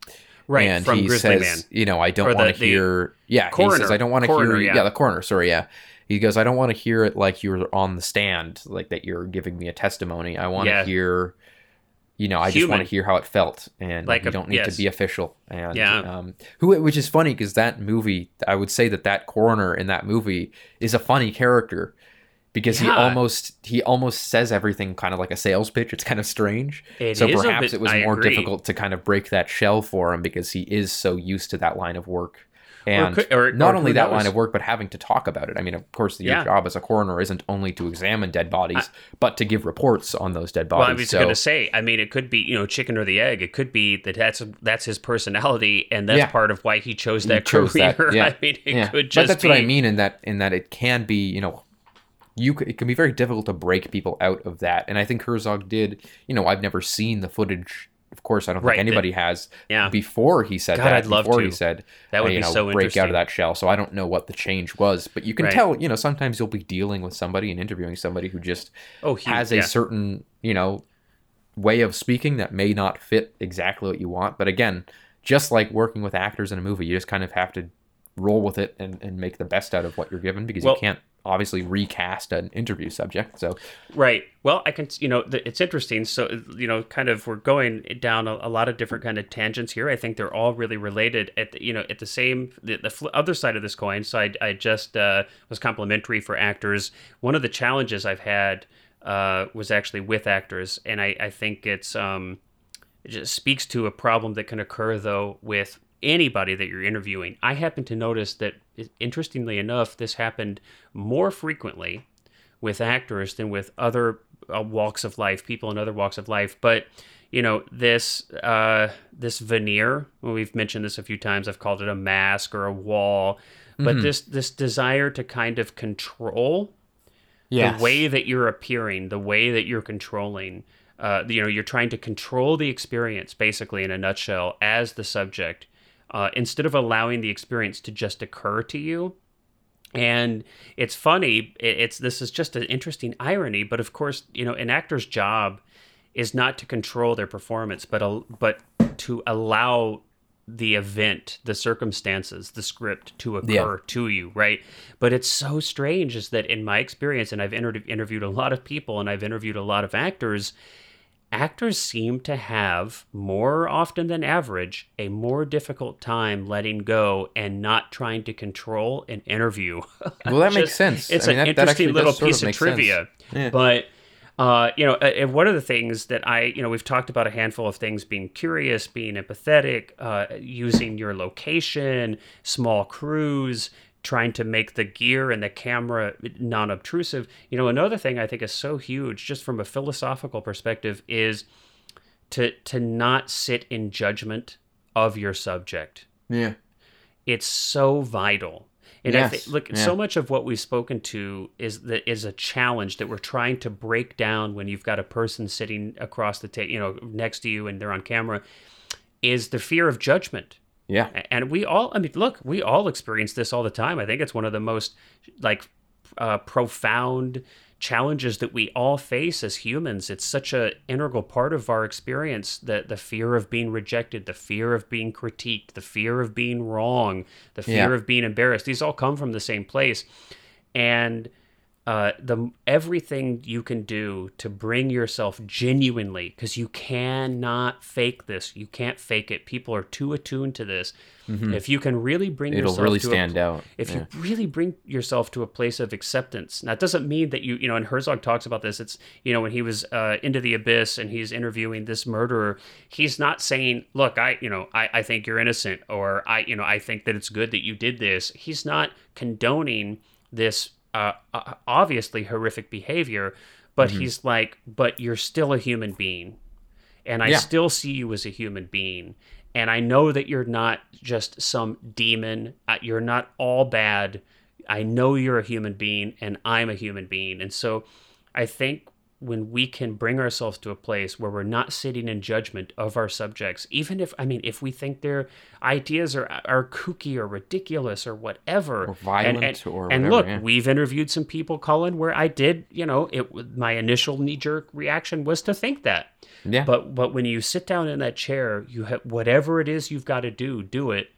right. and from he Grizzly says, Man. you know, I don't want to hear. Yeah, he says I don't want to hear. yeah. Yeah. the coroner. Sorry, yeah. He goes, I don't want to hear it like you're on the stand, like that you're giving me a testimony. I want Yeah. to hear. You know, I just want to hear how it felt, and Like you don't need yes. to be official. And Yeah. um, who, which is funny because that movie, I would say that that coroner in that movie is a funny character because he almost he almost says everything kind of like a sales pitch. It's kind of strange. It so perhaps bit- it was I more agree. difficult to kind of break that shell for him because he is so used to that line of work. And could- or- not or only that knows? line of work, but having to talk about it. I mean, of course, your Yeah. job as a coroner isn't only to examine dead bodies, but to give reports on those dead bodies. Well, I was so, going to say, I mean, it could be, you know, chicken or the egg. It could be that that's that's his personality, and that's Yeah. part of why he chose that chose career. that, yeah. I mean, it yeah. could just but that's be. what I mean in that in that it can be, you know, you it can be very difficult to break people out of that. And I think Herzog did. You know, I've never seen the footage. Of course, I don't Right, think anybody has. Yeah. Before he said God, that, I'd love before to. he said That would you be know, so break out of that shell. So I don't know what the change was, but you can Right. tell. You know, sometimes you'll be dealing with somebody and interviewing somebody who just Oh, huge, has a yeah. certain you know way of speaking that may not fit exactly what you want. But again, just like working with actors in a movie, you just kind of have to roll with it and, and make the best out of what you're given because Well- you can't obviously recast an interview subject. So Right. Well, I can, you know, it's interesting. So, you know, kind of, we're going down a, a lot of different kind of tangents here. I think they're all really related at, the, you know, at the same, the, the other side of this coin. So I, I just uh, was complimentary for actors. One of the challenges I've had uh, was actually with actors. And I, I think it's, um, it just speaks to a problem that can occur though with anybody that you're interviewing. I happen to notice that interestingly enough, this happened more frequently with actors than with other uh, walks of life, people in other walks of life. But you know this uh, this veneer. Well, we've mentioned this a few times. I've called it a mask or a wall. But this this desire to kind of control the way that you're appearing, the way that you're controlling. Uh, you know, you're trying to control the experience, basically, in a nutshell, as the subject, uh, instead of allowing the experience to just occur to you. And it's funny. It's this is just an interesting irony, but of course, you know, an actor's job is not to control their performance, but al- but to allow the event, the circumstances, the script to occur Yeah. to you, right? But it's so strange is that in my experience, and I've inter- interviewed a lot of people and I've interviewed a lot of actors, actors seem to have more often than average a more difficult time letting go and not trying to control an interview. Well, that makes sense. It's I mean, an that- that interesting actually little does sort of piece of trivia, Yeah. but. Uh, you know, uh, and one of the things that I, you know, we've talked about a handful of things being curious, being empathetic, uh, using your location, small crews, trying to make the gear and the camera non obtrusive. You know, another thing I think is so huge, just from a philosophical perspective, is to to not sit in judgment of your subject. yeah. It's so vital. And I think, look, yeah. so much of what we've spoken to is that is a challenge that we're trying to break down when you've got a person sitting across the table, you know, next to you and they're on camera, is the fear of judgment. Yeah. And we all, I mean, look, we all experience this all the time. I think it's one of the most like uh, profound challenges that we all face as humans. It's such an integral part of our experience that the fear of being rejected, the fear of being critiqued, the fear of being wrong, the fear Yeah. of being embarrassed. These all come from the same place, and uh, the everything you can do to bring yourself genuinely because you cannot fake this. You can't fake it. People are too attuned to this. If you can really bring Mm-hmm. It'll yourself really to a stand out. if Yeah. you really bring yourself to a place of acceptance now it doesn't mean that you you know and herzog talks about this it's you know when he was uh, into the abyss and he's interviewing this murderer he's not saying look i you know I, I think you're innocent or i you know i think that it's good that you did this he's not condoning this uh, uh, obviously horrific behavior but Mm-hmm. he's like but you're still a human being and I Yeah. still see you as a human being. And I know that you're not just some demon. Uh, You're not all bad. I know you're a human being, and I'm a human being. And so I think when we can bring ourselves to a place where we're not sitting in judgment of our subjects, even if, I mean, if we think their ideas are, are kooky or ridiculous or whatever, Or violent and, and, or and look, yeah. we've interviewed some people, Colin, where I did, you know, it. My initial knee jerk reaction was to think that, Yeah. but but when you sit down in that chair, you have whatever it is you've got to do, do it.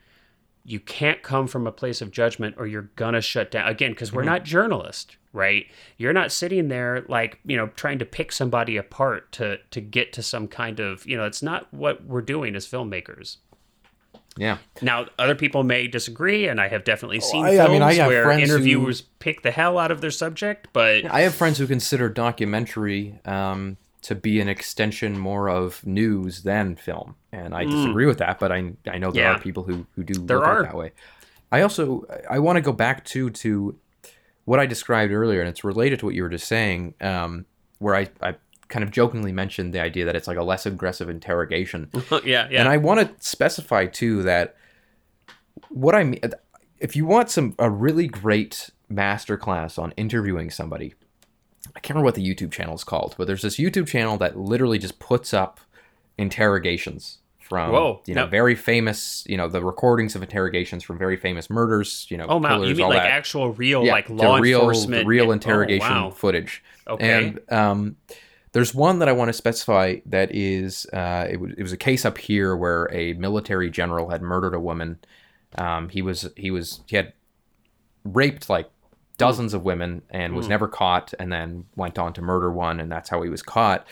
You can't come from a place of judgment, or you're gonna shut down again because we're mm-hmm. not journalists, right? You're not sitting there like you know trying to pick somebody apart to to get to some kind of you know. It's not what we're doing as filmmakers. yeah. Now, other people may disagree, and I have definitely seen I- I films mean, I have where friends who- interviewers pick the hell out of their subject, but I have friends who consider documentary um, to be an extension more of news than film, and I disagree with that. But I I know there Hmm. Yeah. are people who who do There look at are. it that way. I also I want to go back to to what I described earlier, and it's related to what you were just saying, um, where I I kind of jokingly mentioned the idea that it's like a less aggressive interrogation. yeah, yeah. And I want to specify too that what I mean, if you want some a really great masterclass on interviewing somebody, I can't remember what the YouTube channel is called, but there's this YouTube channel that literally just puts up interrogations from Whoa, you know no. very famous you know the recordings of interrogations from very famous murders you know oh, wow. You mean like that actual, real, yeah, like law real, enforcement? real oh, interrogation wow. footage. Okay. And um, there's one that I want to specify that is uh, it, was, it was a case up here where a military general had murdered a woman. Um, he was he was he had raped like dozens of women and was never caught, and then went on to murder one, and that's how he was caught.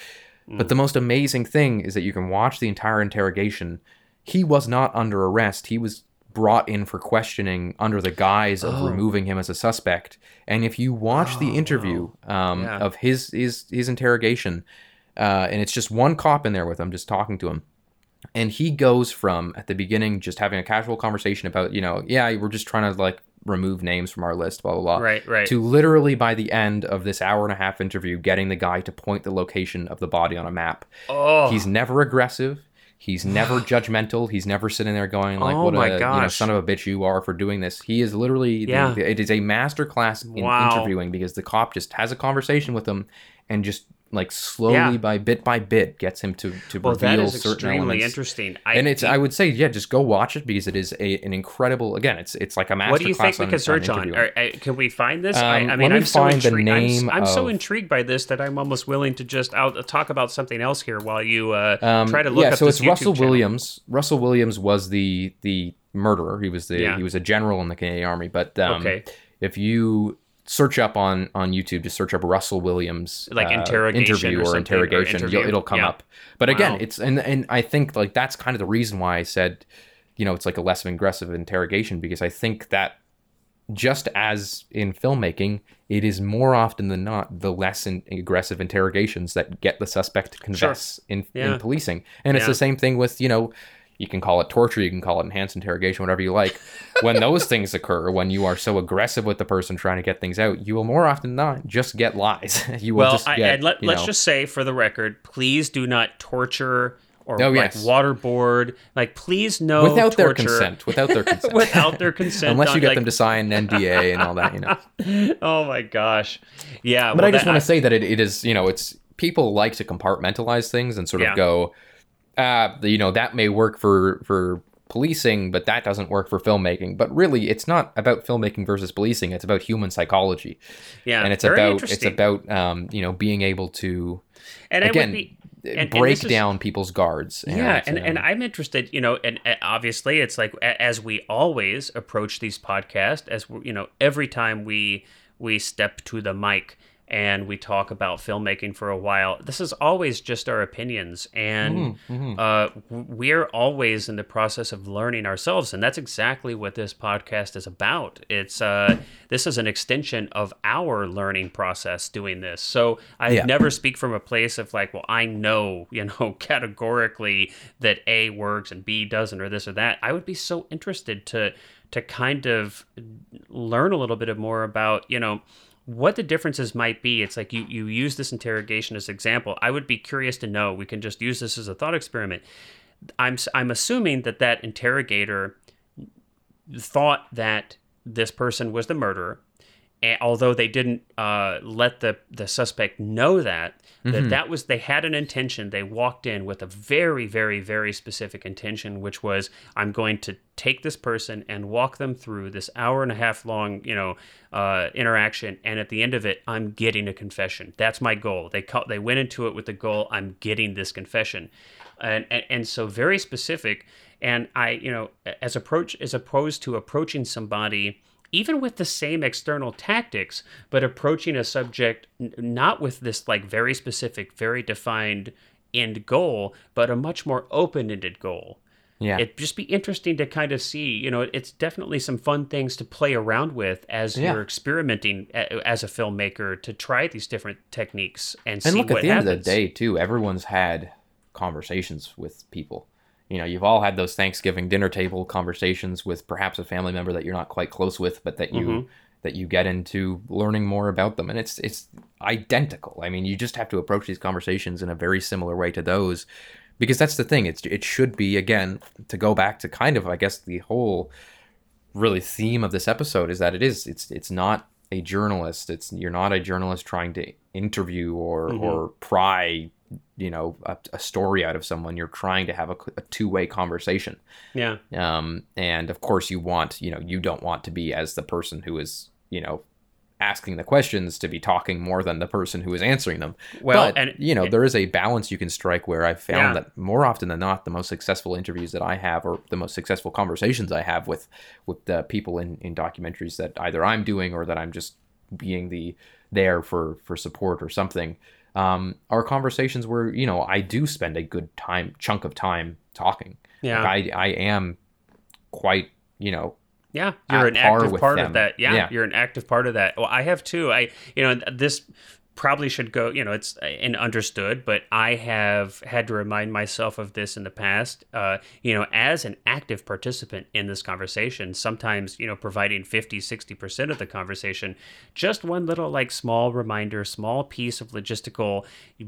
But the most amazing thing is that you can watch the entire interrogation. He was not under arrest. He was brought in for questioning under the guise of Oh. removing him as a suspect. And if you watch the interview um, Yeah. of his his his interrogation, uh, and it's just one cop in there with him, just talking to him, and he goes from at the beginning just having a casual conversation about you know yeah we're just trying to like remove names from our list blah blah blah Right, right. to literally by the end of this hour and a half interview getting the guy to point the location of the body on a map oh, he's never aggressive he's never judgmental he's never sitting there going like Oh what a you know, son of a bitch you are for doing this he is literally Yeah. the- it is a master class in Wow. interviewing because the cop just has a conversation with him and just like slowly Yeah. by bit by bit gets him to to well, reveal that is certain extremely elements interesting. I, and it's I would say yeah, just go watch it because it is a, an incredible. Again, it's it's like a master what do you think we could search on? Or, uh, can we find this? Um, I, I mean, me I'm so intrigued. I'm, I'm so intrigued by this that I'm almost willing to just I'll talk about something else here while you uh, Um, try to look yeah, so it's Russell channel. Williams. Russell Williams was the the murderer. He was the Yeah. he was a general in the Canadian Army. But um, Okay. if you search up on on YouTube, just search up Russell Williams Like uh, interrogation interview or or, something, or interrogation, interview. It'll come Yeah. up. But again, Wow. it's and and I think like that's kind of the reason why I said, you know, it's like a less aggressive interrogation because I think that just as in filmmaking, it is more often than not the less in, aggressive interrogations that get the suspect to confess in, Yeah. in policing. And it's the same thing with, you know, you can call it torture, you can call it enhanced interrogation, whatever you like. when those things occur, when you are so aggressive with the person trying to get things out, you will more often than not just get lies. you will Well, just I, get, and let, know, just say for the record, please do not torture or Oh, like yes. waterboard. Like, please no without their consent. Without their consent. without their consent. Unless you get like- them to sign an NDA and all that, you know. Oh my gosh, yeah. But well, I just want to say that it, it is, you know, it's people like to compartmentalize things and sort Yeah. of go, uh, you know, that may work for for policing, but that doesn't work for filmmaking. But really, it's not about filmmaking versus policing. It's about human psychology, yeah, and it's about it's about um, you know being able to and again be- and- and break is- down people's guards. yeah and, and um, i'm interested you know and uh, obviously it's like as we always approach these podcasts as we you know every time we we step to the mic and we talk about filmmaking for a while. This is always just our opinions and Mm-hmm, uh, we're always in the process of learning ourselves and that's exactly what this podcast is about. It's uh, this is an extension of our learning process doing this. So i Yeah. never speak from a place of like well i know you know categorically that a works and b doesn't or this or that. I would be so interested to to kind of learn a little bit more about you know what the differences might be. It's like you you use this interrogation as example. I would be curious to know. We can just use this as a thought experiment. I'm I'm assuming that that interrogator thought that this person was the murderer and although they didn't uh, let the, the suspect know that that Mm-hmm. that was they had an intention. They walked in with a very very very specific intention which was i'm going to take this person and walk them through this hour and a half long you know uh, interaction. And at the end of it i'm getting a confession. That's my goal. They ca- they went into it with the goal i'm getting this confession. And, and and so very specific. And i you know as approach as opposed to approaching somebody even with the same external tactics, but approaching a subject n- not with this like very specific, very defined end goal, but a much more open-ended goal. Yeah. It'd just be interesting to kind of see, you know, it's definitely some fun things to play around with as Yeah. you're experimenting as a filmmaker to try these different techniques and, and see look what at the end of the day too everyone's had conversations with people you know you've all had those thanksgiving dinner table conversations with perhaps a family member that you're not quite close with but that you Mhm. that you get into learning more about them and it's it's identical i mean you just have to approach these conversations in a very similar way to those because that's the thing it's it should be again to go back to kind of i guess the whole really theme of this episode is that it is it's it's not a journalist it's you're not a journalist trying to interview or Mhm. or pry you know a, a story out of someone you're trying to have a, a two-way conversation Yeah. um, and of course you want you know you don't want to be as the person who is you know asking the questions to be talking more than the person who is answering them Well, but and you know there is a balance you can strike where i've found Yeah. that more often than not the most successful interviews that i have or the most successful conversations i have with with the people in in documentaries that either i'm doing or that i'm just being the there for for support or something um, are conversations where you know i do spend a good time chunk of time talking yeah. like I, I am quite you know Yeah, you're an active part them. of that. Yeah, Yeah. you're an active part of that. Well, I have too. I, you know, this probably should go. You know, it's and understood, but I have had to remind myself of this in the past. Uh, you know, as an active participant in this conversation, sometimes you know, providing 50, 60 percent of the conversation, just one little like small reminder, small piece of logistical.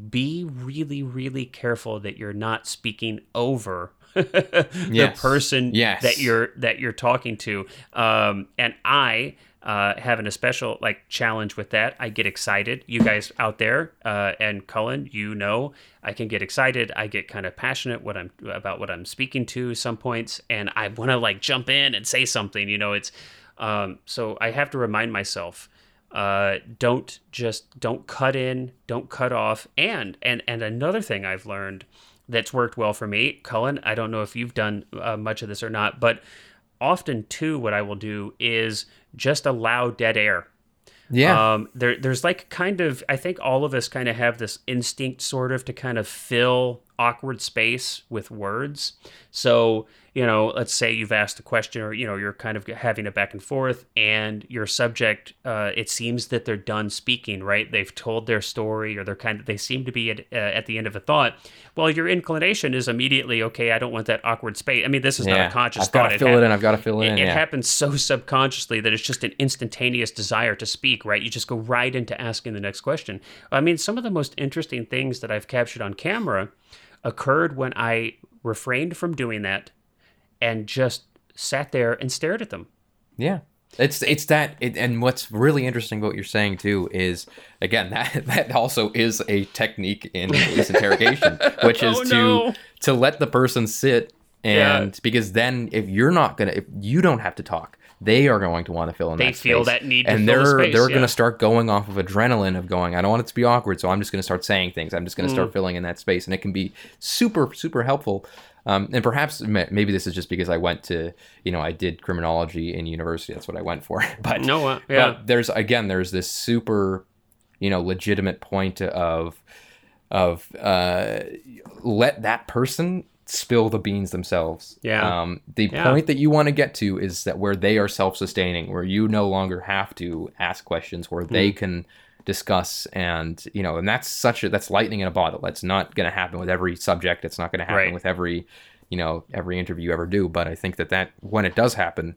Be really, really careful that you're not speaking over. the Yes. person Yes. that you're that you're talking to um, and i uh, having a special like challenge with that i get excited you guys out there uh, and cullen you know i can get excited i get kind of passionate what i'm about what i'm speaking to some points and i want to like jump in and say something you know it's um, so i have to remind myself uh, don't just don't cut in don't cut off and and and another thing i've learned that's worked well for me. Cullen, I don't know if you've done uh, much of this or not, but often too, what I will do is just allow dead air. yeah Um, there, there's like kind of, I think all of us kind of have this instinct sort of to kind of fill awkward space with words. So, you know, let's say you've asked a question or, you know, you're kind of having a back and forth and your subject, uh, it seems that they're done speaking, right? They've told their story or they're kind of, they seem to be at, uh, at the end of a thought. Well, your inclination is immediately, okay, I don't want that awkward space. I mean, this is not a conscious i've got thought. to fill hap- it in i've got to fill it, it, in it yeah happens so subconsciously that it's just an instantaneous desire to speak, right? You just go right into asking the next question. I mean, some of the most interesting things that I've captured on camera occurred when I refrained from doing that and just sat there and stared at them. Yeah. It's it's that it, and what's really interesting about what you're saying too is again that that also is a technique in police interrogation, which is Oh, to no. to let the person sit and because then if you're not gonna if you don't have to talk, they are going to want to fill in They that feel space. that need to and they're the space, they're yeah. gonna start going off of adrenaline of going, I don't want it to be awkward, so I'm just gonna start saying things. I'm just gonna Mm. start filling in that space, and it can be super super helpful. Um, and perhaps maybe this is just because I went to, you know, I did criminology in university. That's what I went for. But No, uh, yeah. but there's again, there's this super, you know, legitimate point of, of uh, let that person spill the beans themselves. Yeah. Um, the Yeah. point that you want to get to is that where they are self-sustaining, where you no longer have to ask questions, where Hmm. they can discuss and you know and that's such a that's lightning in a bottle that's not going to happen with every subject it's not going to happen Right. with every you know every interview you ever do but i think that that when it does happen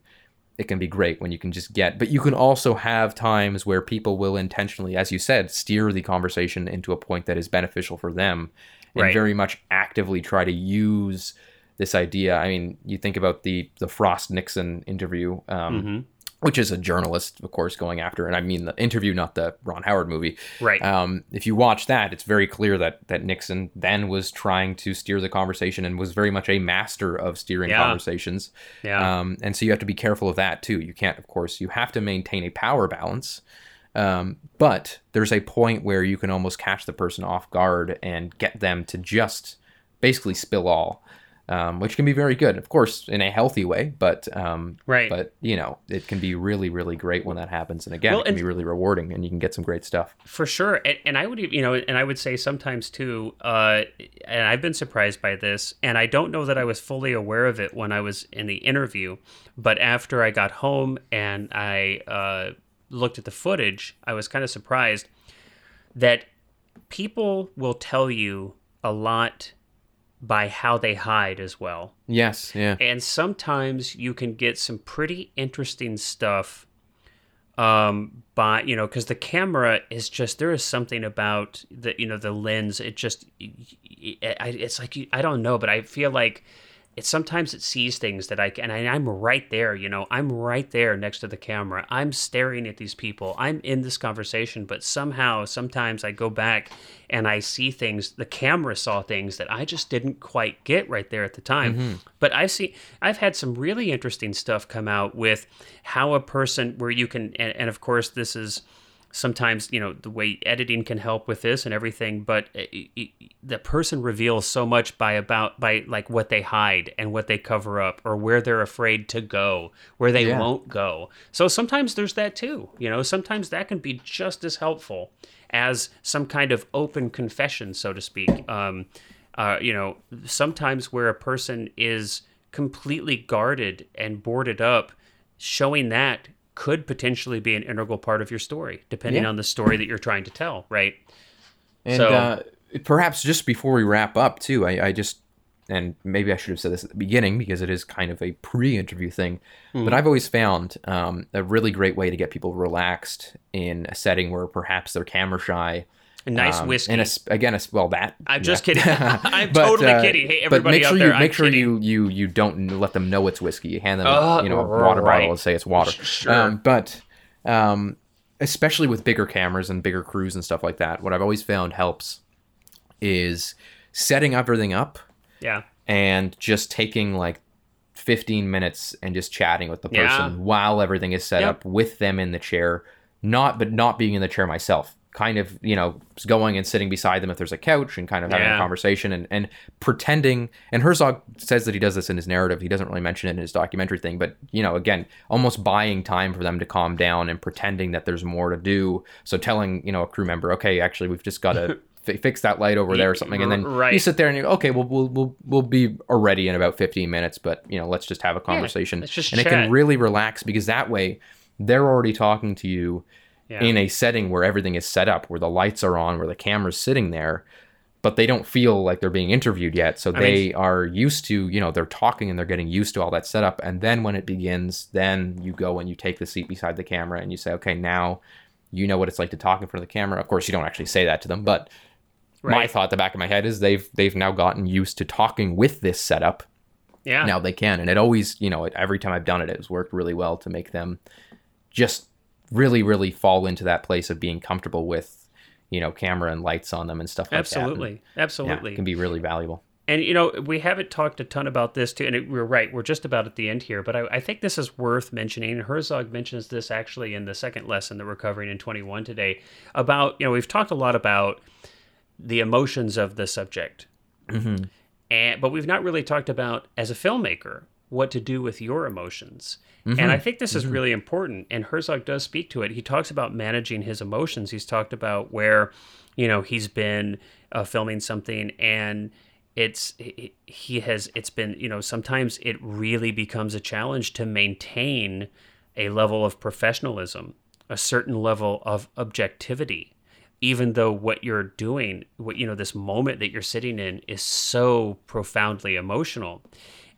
it can be great when you can just get but you can also have times where people will intentionally as you said steer the conversation into a point that is beneficial for them and Right. very much actively try to use this idea i mean you think about the the frost nixon interview um, Mhm. Which is a journalist of course going after and i mean the interview not the ron howard movie Right. um, if you watch that, it's very clear that that Nixon then was trying to steer the conversation and was very much a master of steering Yeah. conversations. yeah. Um, and so you have to be careful of that too. You can't, of course, you have to maintain a power balance. Um, but there's a point where you can almost catch the person off guard and get them to just basically spill all, um, which can be very good, of course, in a healthy way. But um, Right. but you know, it can be really, really great when that happens. And again, Well, it can be really rewarding, and you can get some great stuff. For sure, and, and I would, you know, and I would say sometimes too, uh, and I've been surprised by this, and I don't know that I was fully aware of it when I was in the interview, but after I got home and I uh, looked at the footage, I was kind of surprised that people will tell you a lot by how they hide as well. Yes, yeah. and sometimes you can get some pretty interesting stuff um by you know because the camera is just there is something about the you know the lens it just it, it's like i don't know but i feel like it sometimes it sees things that i can and I, i'm right there you know i'm right there next to the camera. I'm staring at these people. I'm in this conversation but somehow sometimes i go back and i see things the camera saw things that i just didn't quite get right there at the time. Mm-hmm. But i've seen i've had some really interesting stuff come out with how a person where you can and, and of course this is sometimes you know the way editing can help with this and everything but it, it, the person reveals so much by about by like what they hide and what they cover up or where they're afraid to go where they Yeah. won't go. So sometimes there's that too you know? Sometimes that can be just as helpful as some kind of open confession so to speak. Um uh, you know sometimes where a person is completely guarded and boarded up showing that could potentially be an integral part of your story, depending Yeah. on the story that you're trying to tell, right? And So- uh, perhaps just before we wrap up, too, I, I just, and maybe I should have said this at the beginning because it is kind of a pre interview thing, Hmm. but I've always found um, a really great way to get people relaxed in a setting where perhaps they're camera shy. A nice um, whiskey. And a, again, a well, that. I'm yeah. just kidding. I'm But, totally uh, kidding. Hey, but everybody make sure out there, you I'm make sure kidding. you you you don't let them know it's whiskey. You hand them Uh, you know a water right. bottle and say it's water. Sure. Um, but um, especially with bigger cameras and bigger crews and stuff like that, what I've always found helps is setting everything up Yeah. and just taking like 15 minutes and just chatting with the person Yeah. while everything is set Yep. up with them in the chair not but not being in the chair myself kind of you know going and sitting beside them if there's a couch and kind of having Yeah. a conversation and, and pretending and herzog says that he does this in his narrative he doesn't really mention it in his documentary thing but you know again almost buying time for them to calm down and pretending that there's more to do so telling you know a crew member okay actually we've just got to fi- fix that light over there or something and then Right. you sit there and you okay, well, we'll we'll we'll be ready in about 15 minutes, but you know, let's just have a conversation. let's just and it can really relax because that way they're already talking to you Yeah. in a setting where everything is set up, where the lights are on, where the camera's sitting there, but they don't feel like they're being interviewed yet. So they are used to, you know, they're talking and they're getting used to all that setup. And then when it begins, then you go and you take the seat beside the camera and you say, okay, now you know what it's like to talk in front of the camera. Of course, you don't actually say that to them, but my thought at the back of my head is they've they've now gotten used to talking with this setup. yeah. Now they can, and it always, you know, every time I've done it, it's worked really well to make them just really, really fall into that place of being comfortable with, you know, camera and lights on them and stuff like Absolutely. that. And, Absolutely. yeah, can be really valuable. And you know, we haven't talked a ton about this too, and it, we're right. We're just about at the end here, but I, I think this is worth mentioning. Herzog mentions this actually in the second lesson that we're covering in 21 today. About you know, we've talked a lot about the emotions of the subject, Mm-hmm. and but we've not really talked about as a filmmaker what to do with your emotions. Mm-hmm. And I think this is really important. And Herzog does speak to it. He talks about managing his emotions. He's talked about where, you know, he's been uh, filming something and it's he has it's been you know sometimes it really becomes a challenge to maintain a level of professionalism a certain level of objectivity even though what you're doing what you know this moment that you're sitting in is so profoundly emotional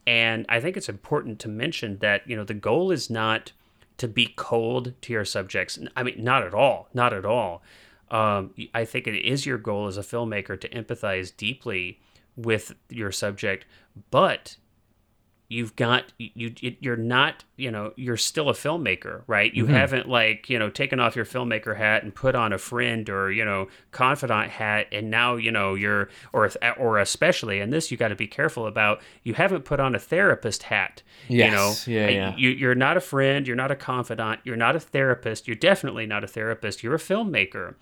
and I think it's important to mention that you know the goal is not to be cold to your subjects. I mean, not at all, not at all. Um, I think it is your goal as a filmmaker to empathize deeply with your subject, but you've got you you're not you know you're still a filmmaker right you mm-hmm. haven't like you know taken off your filmmaker hat and put on a friend or you know confidant hat and now you know you're or or especially and this you got to be careful about you haven't put on a therapist hat yes. you know yeah, yeah. You, you're not a friend you're not a confidant you're not a therapist you're definitely not a therapist you're a filmmaker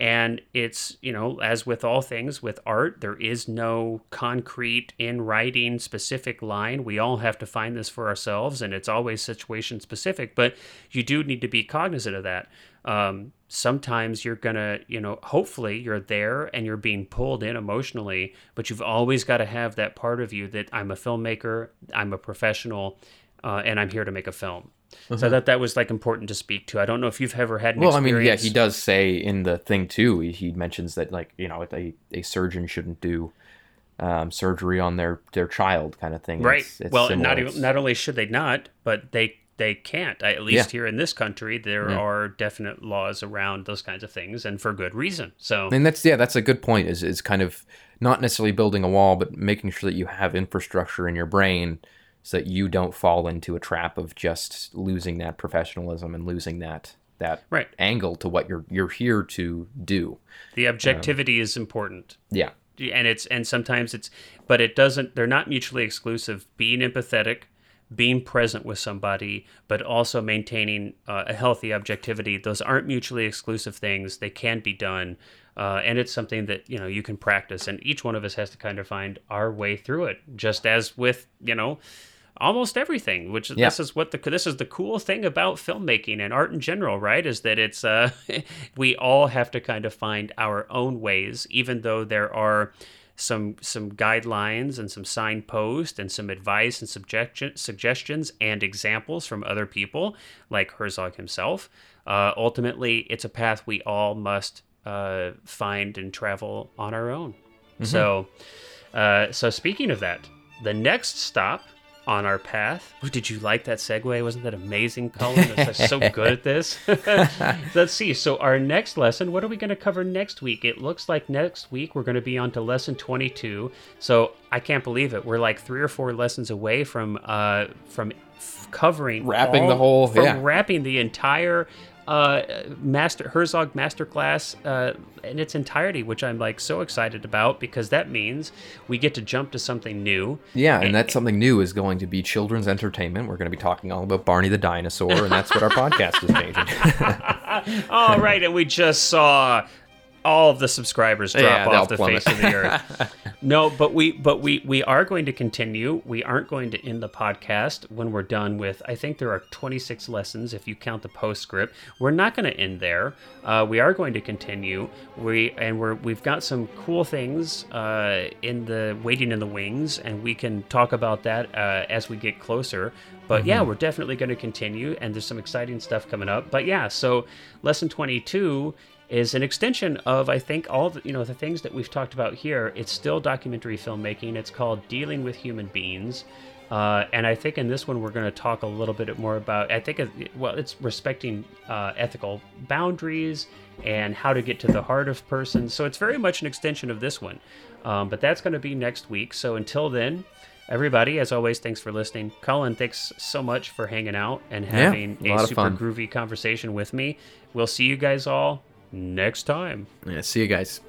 and it's, you know, as with all things with art, there is no concrete in writing specific line. We all have to find this for ourselves, and it's always situation specific, but you do need to be cognizant of that. Um, sometimes you're gonna, you know, hopefully you're there and you're being pulled in emotionally, but you've always got to have that part of you that I'm a filmmaker, I'm a professional, uh, and I'm here to make a film. Uh-huh. So I thought that was like important to speak to. I don't know if you've ever had. well, experience. I mean, yeah, he does say in the thing too. He, he mentions that like you know a, a surgeon shouldn't do um, surgery on their their child, kind of thing. Right. It's, it's well, not even, not only should they not, but they they can't. At least yeah. here in this country, there yeah. are definite laws around those kinds of things, and for good reason. So, and that's yeah, that's a good point. Is is kind of not necessarily building a wall, but making sure that you have infrastructure in your brain so that you don't fall into a trap of just losing that professionalism and losing that that right. angle to what you're you're here to do. The objectivity um, is important. Yeah. And it's and sometimes it's but it doesn't they're not mutually exclusive. Being empathetic, being present with somebody, but also maintaining uh, a healthy objectivity. Those aren't mutually exclusive things. They can be done. Uh, and it's something that you know you can practice and each one of us has to kind of find our way through it just as with you know almost everything which yeah. this is what the this is the cool thing about filmmaking and art in general right is that it's uh we all have to kind of find our own ways even though there are some some guidelines and some signposts and some advice and suggestion, suggestions and examples from other people like Herzog himself uh, ultimately it's a path we all must uh, find and travel on our own mm-hmm. so uh, so speaking of that the next stop on our path. Ooh, did you like that segue? Wasn't that amazing, Colin? I'm so good at this. Let's see. So, our next lesson, what are we going to cover next week? It looks like next week we're going to be on to lesson 22. So, I can't believe it. We're like three or four lessons away from uh, from covering wrapping all, the whole from yeah. wrapping the entire uh, master Herzog Masterclass uh, in its entirety, which I'm like so excited about because that means we get to jump to something new. Yeah, and, and that something new is going to be children's entertainment. We're going to be talking all about Barney the dinosaur, and that's what our podcast is changing. all right, and we just saw all of the subscribers drop yeah, off the plummet. face of the earth. no, but we but we we are going to continue. We aren't going to end the podcast when we're done with. I think there are 26 lessons if you count the postscript. We're not going to end there. Uh, we are going to continue. We and we're we've got some cool things uh, in the waiting in the wings, and we can talk about that uh, as we get closer. But mm-hmm. yeah, we're definitely going to continue, and there's some exciting stuff coming up. But yeah, so lesson 22 is an extension of I think all the you know the things that we've talked about here. It's still documentary filmmaking. It's called Dealing with Human Beings. Uh, and I think in this one we're going to talk a little bit more about. I think well, it's respecting uh, ethical boundaries and how to get to the heart of persons. So it's very much an extension of this one. Um, but that's going to be next week. So until then, everybody, as always, thanks for listening. Cullen, thanks so much for hanging out and having yeah, a, a super groovy conversation with me. We'll see you guys all next time. Yeah, see you guys.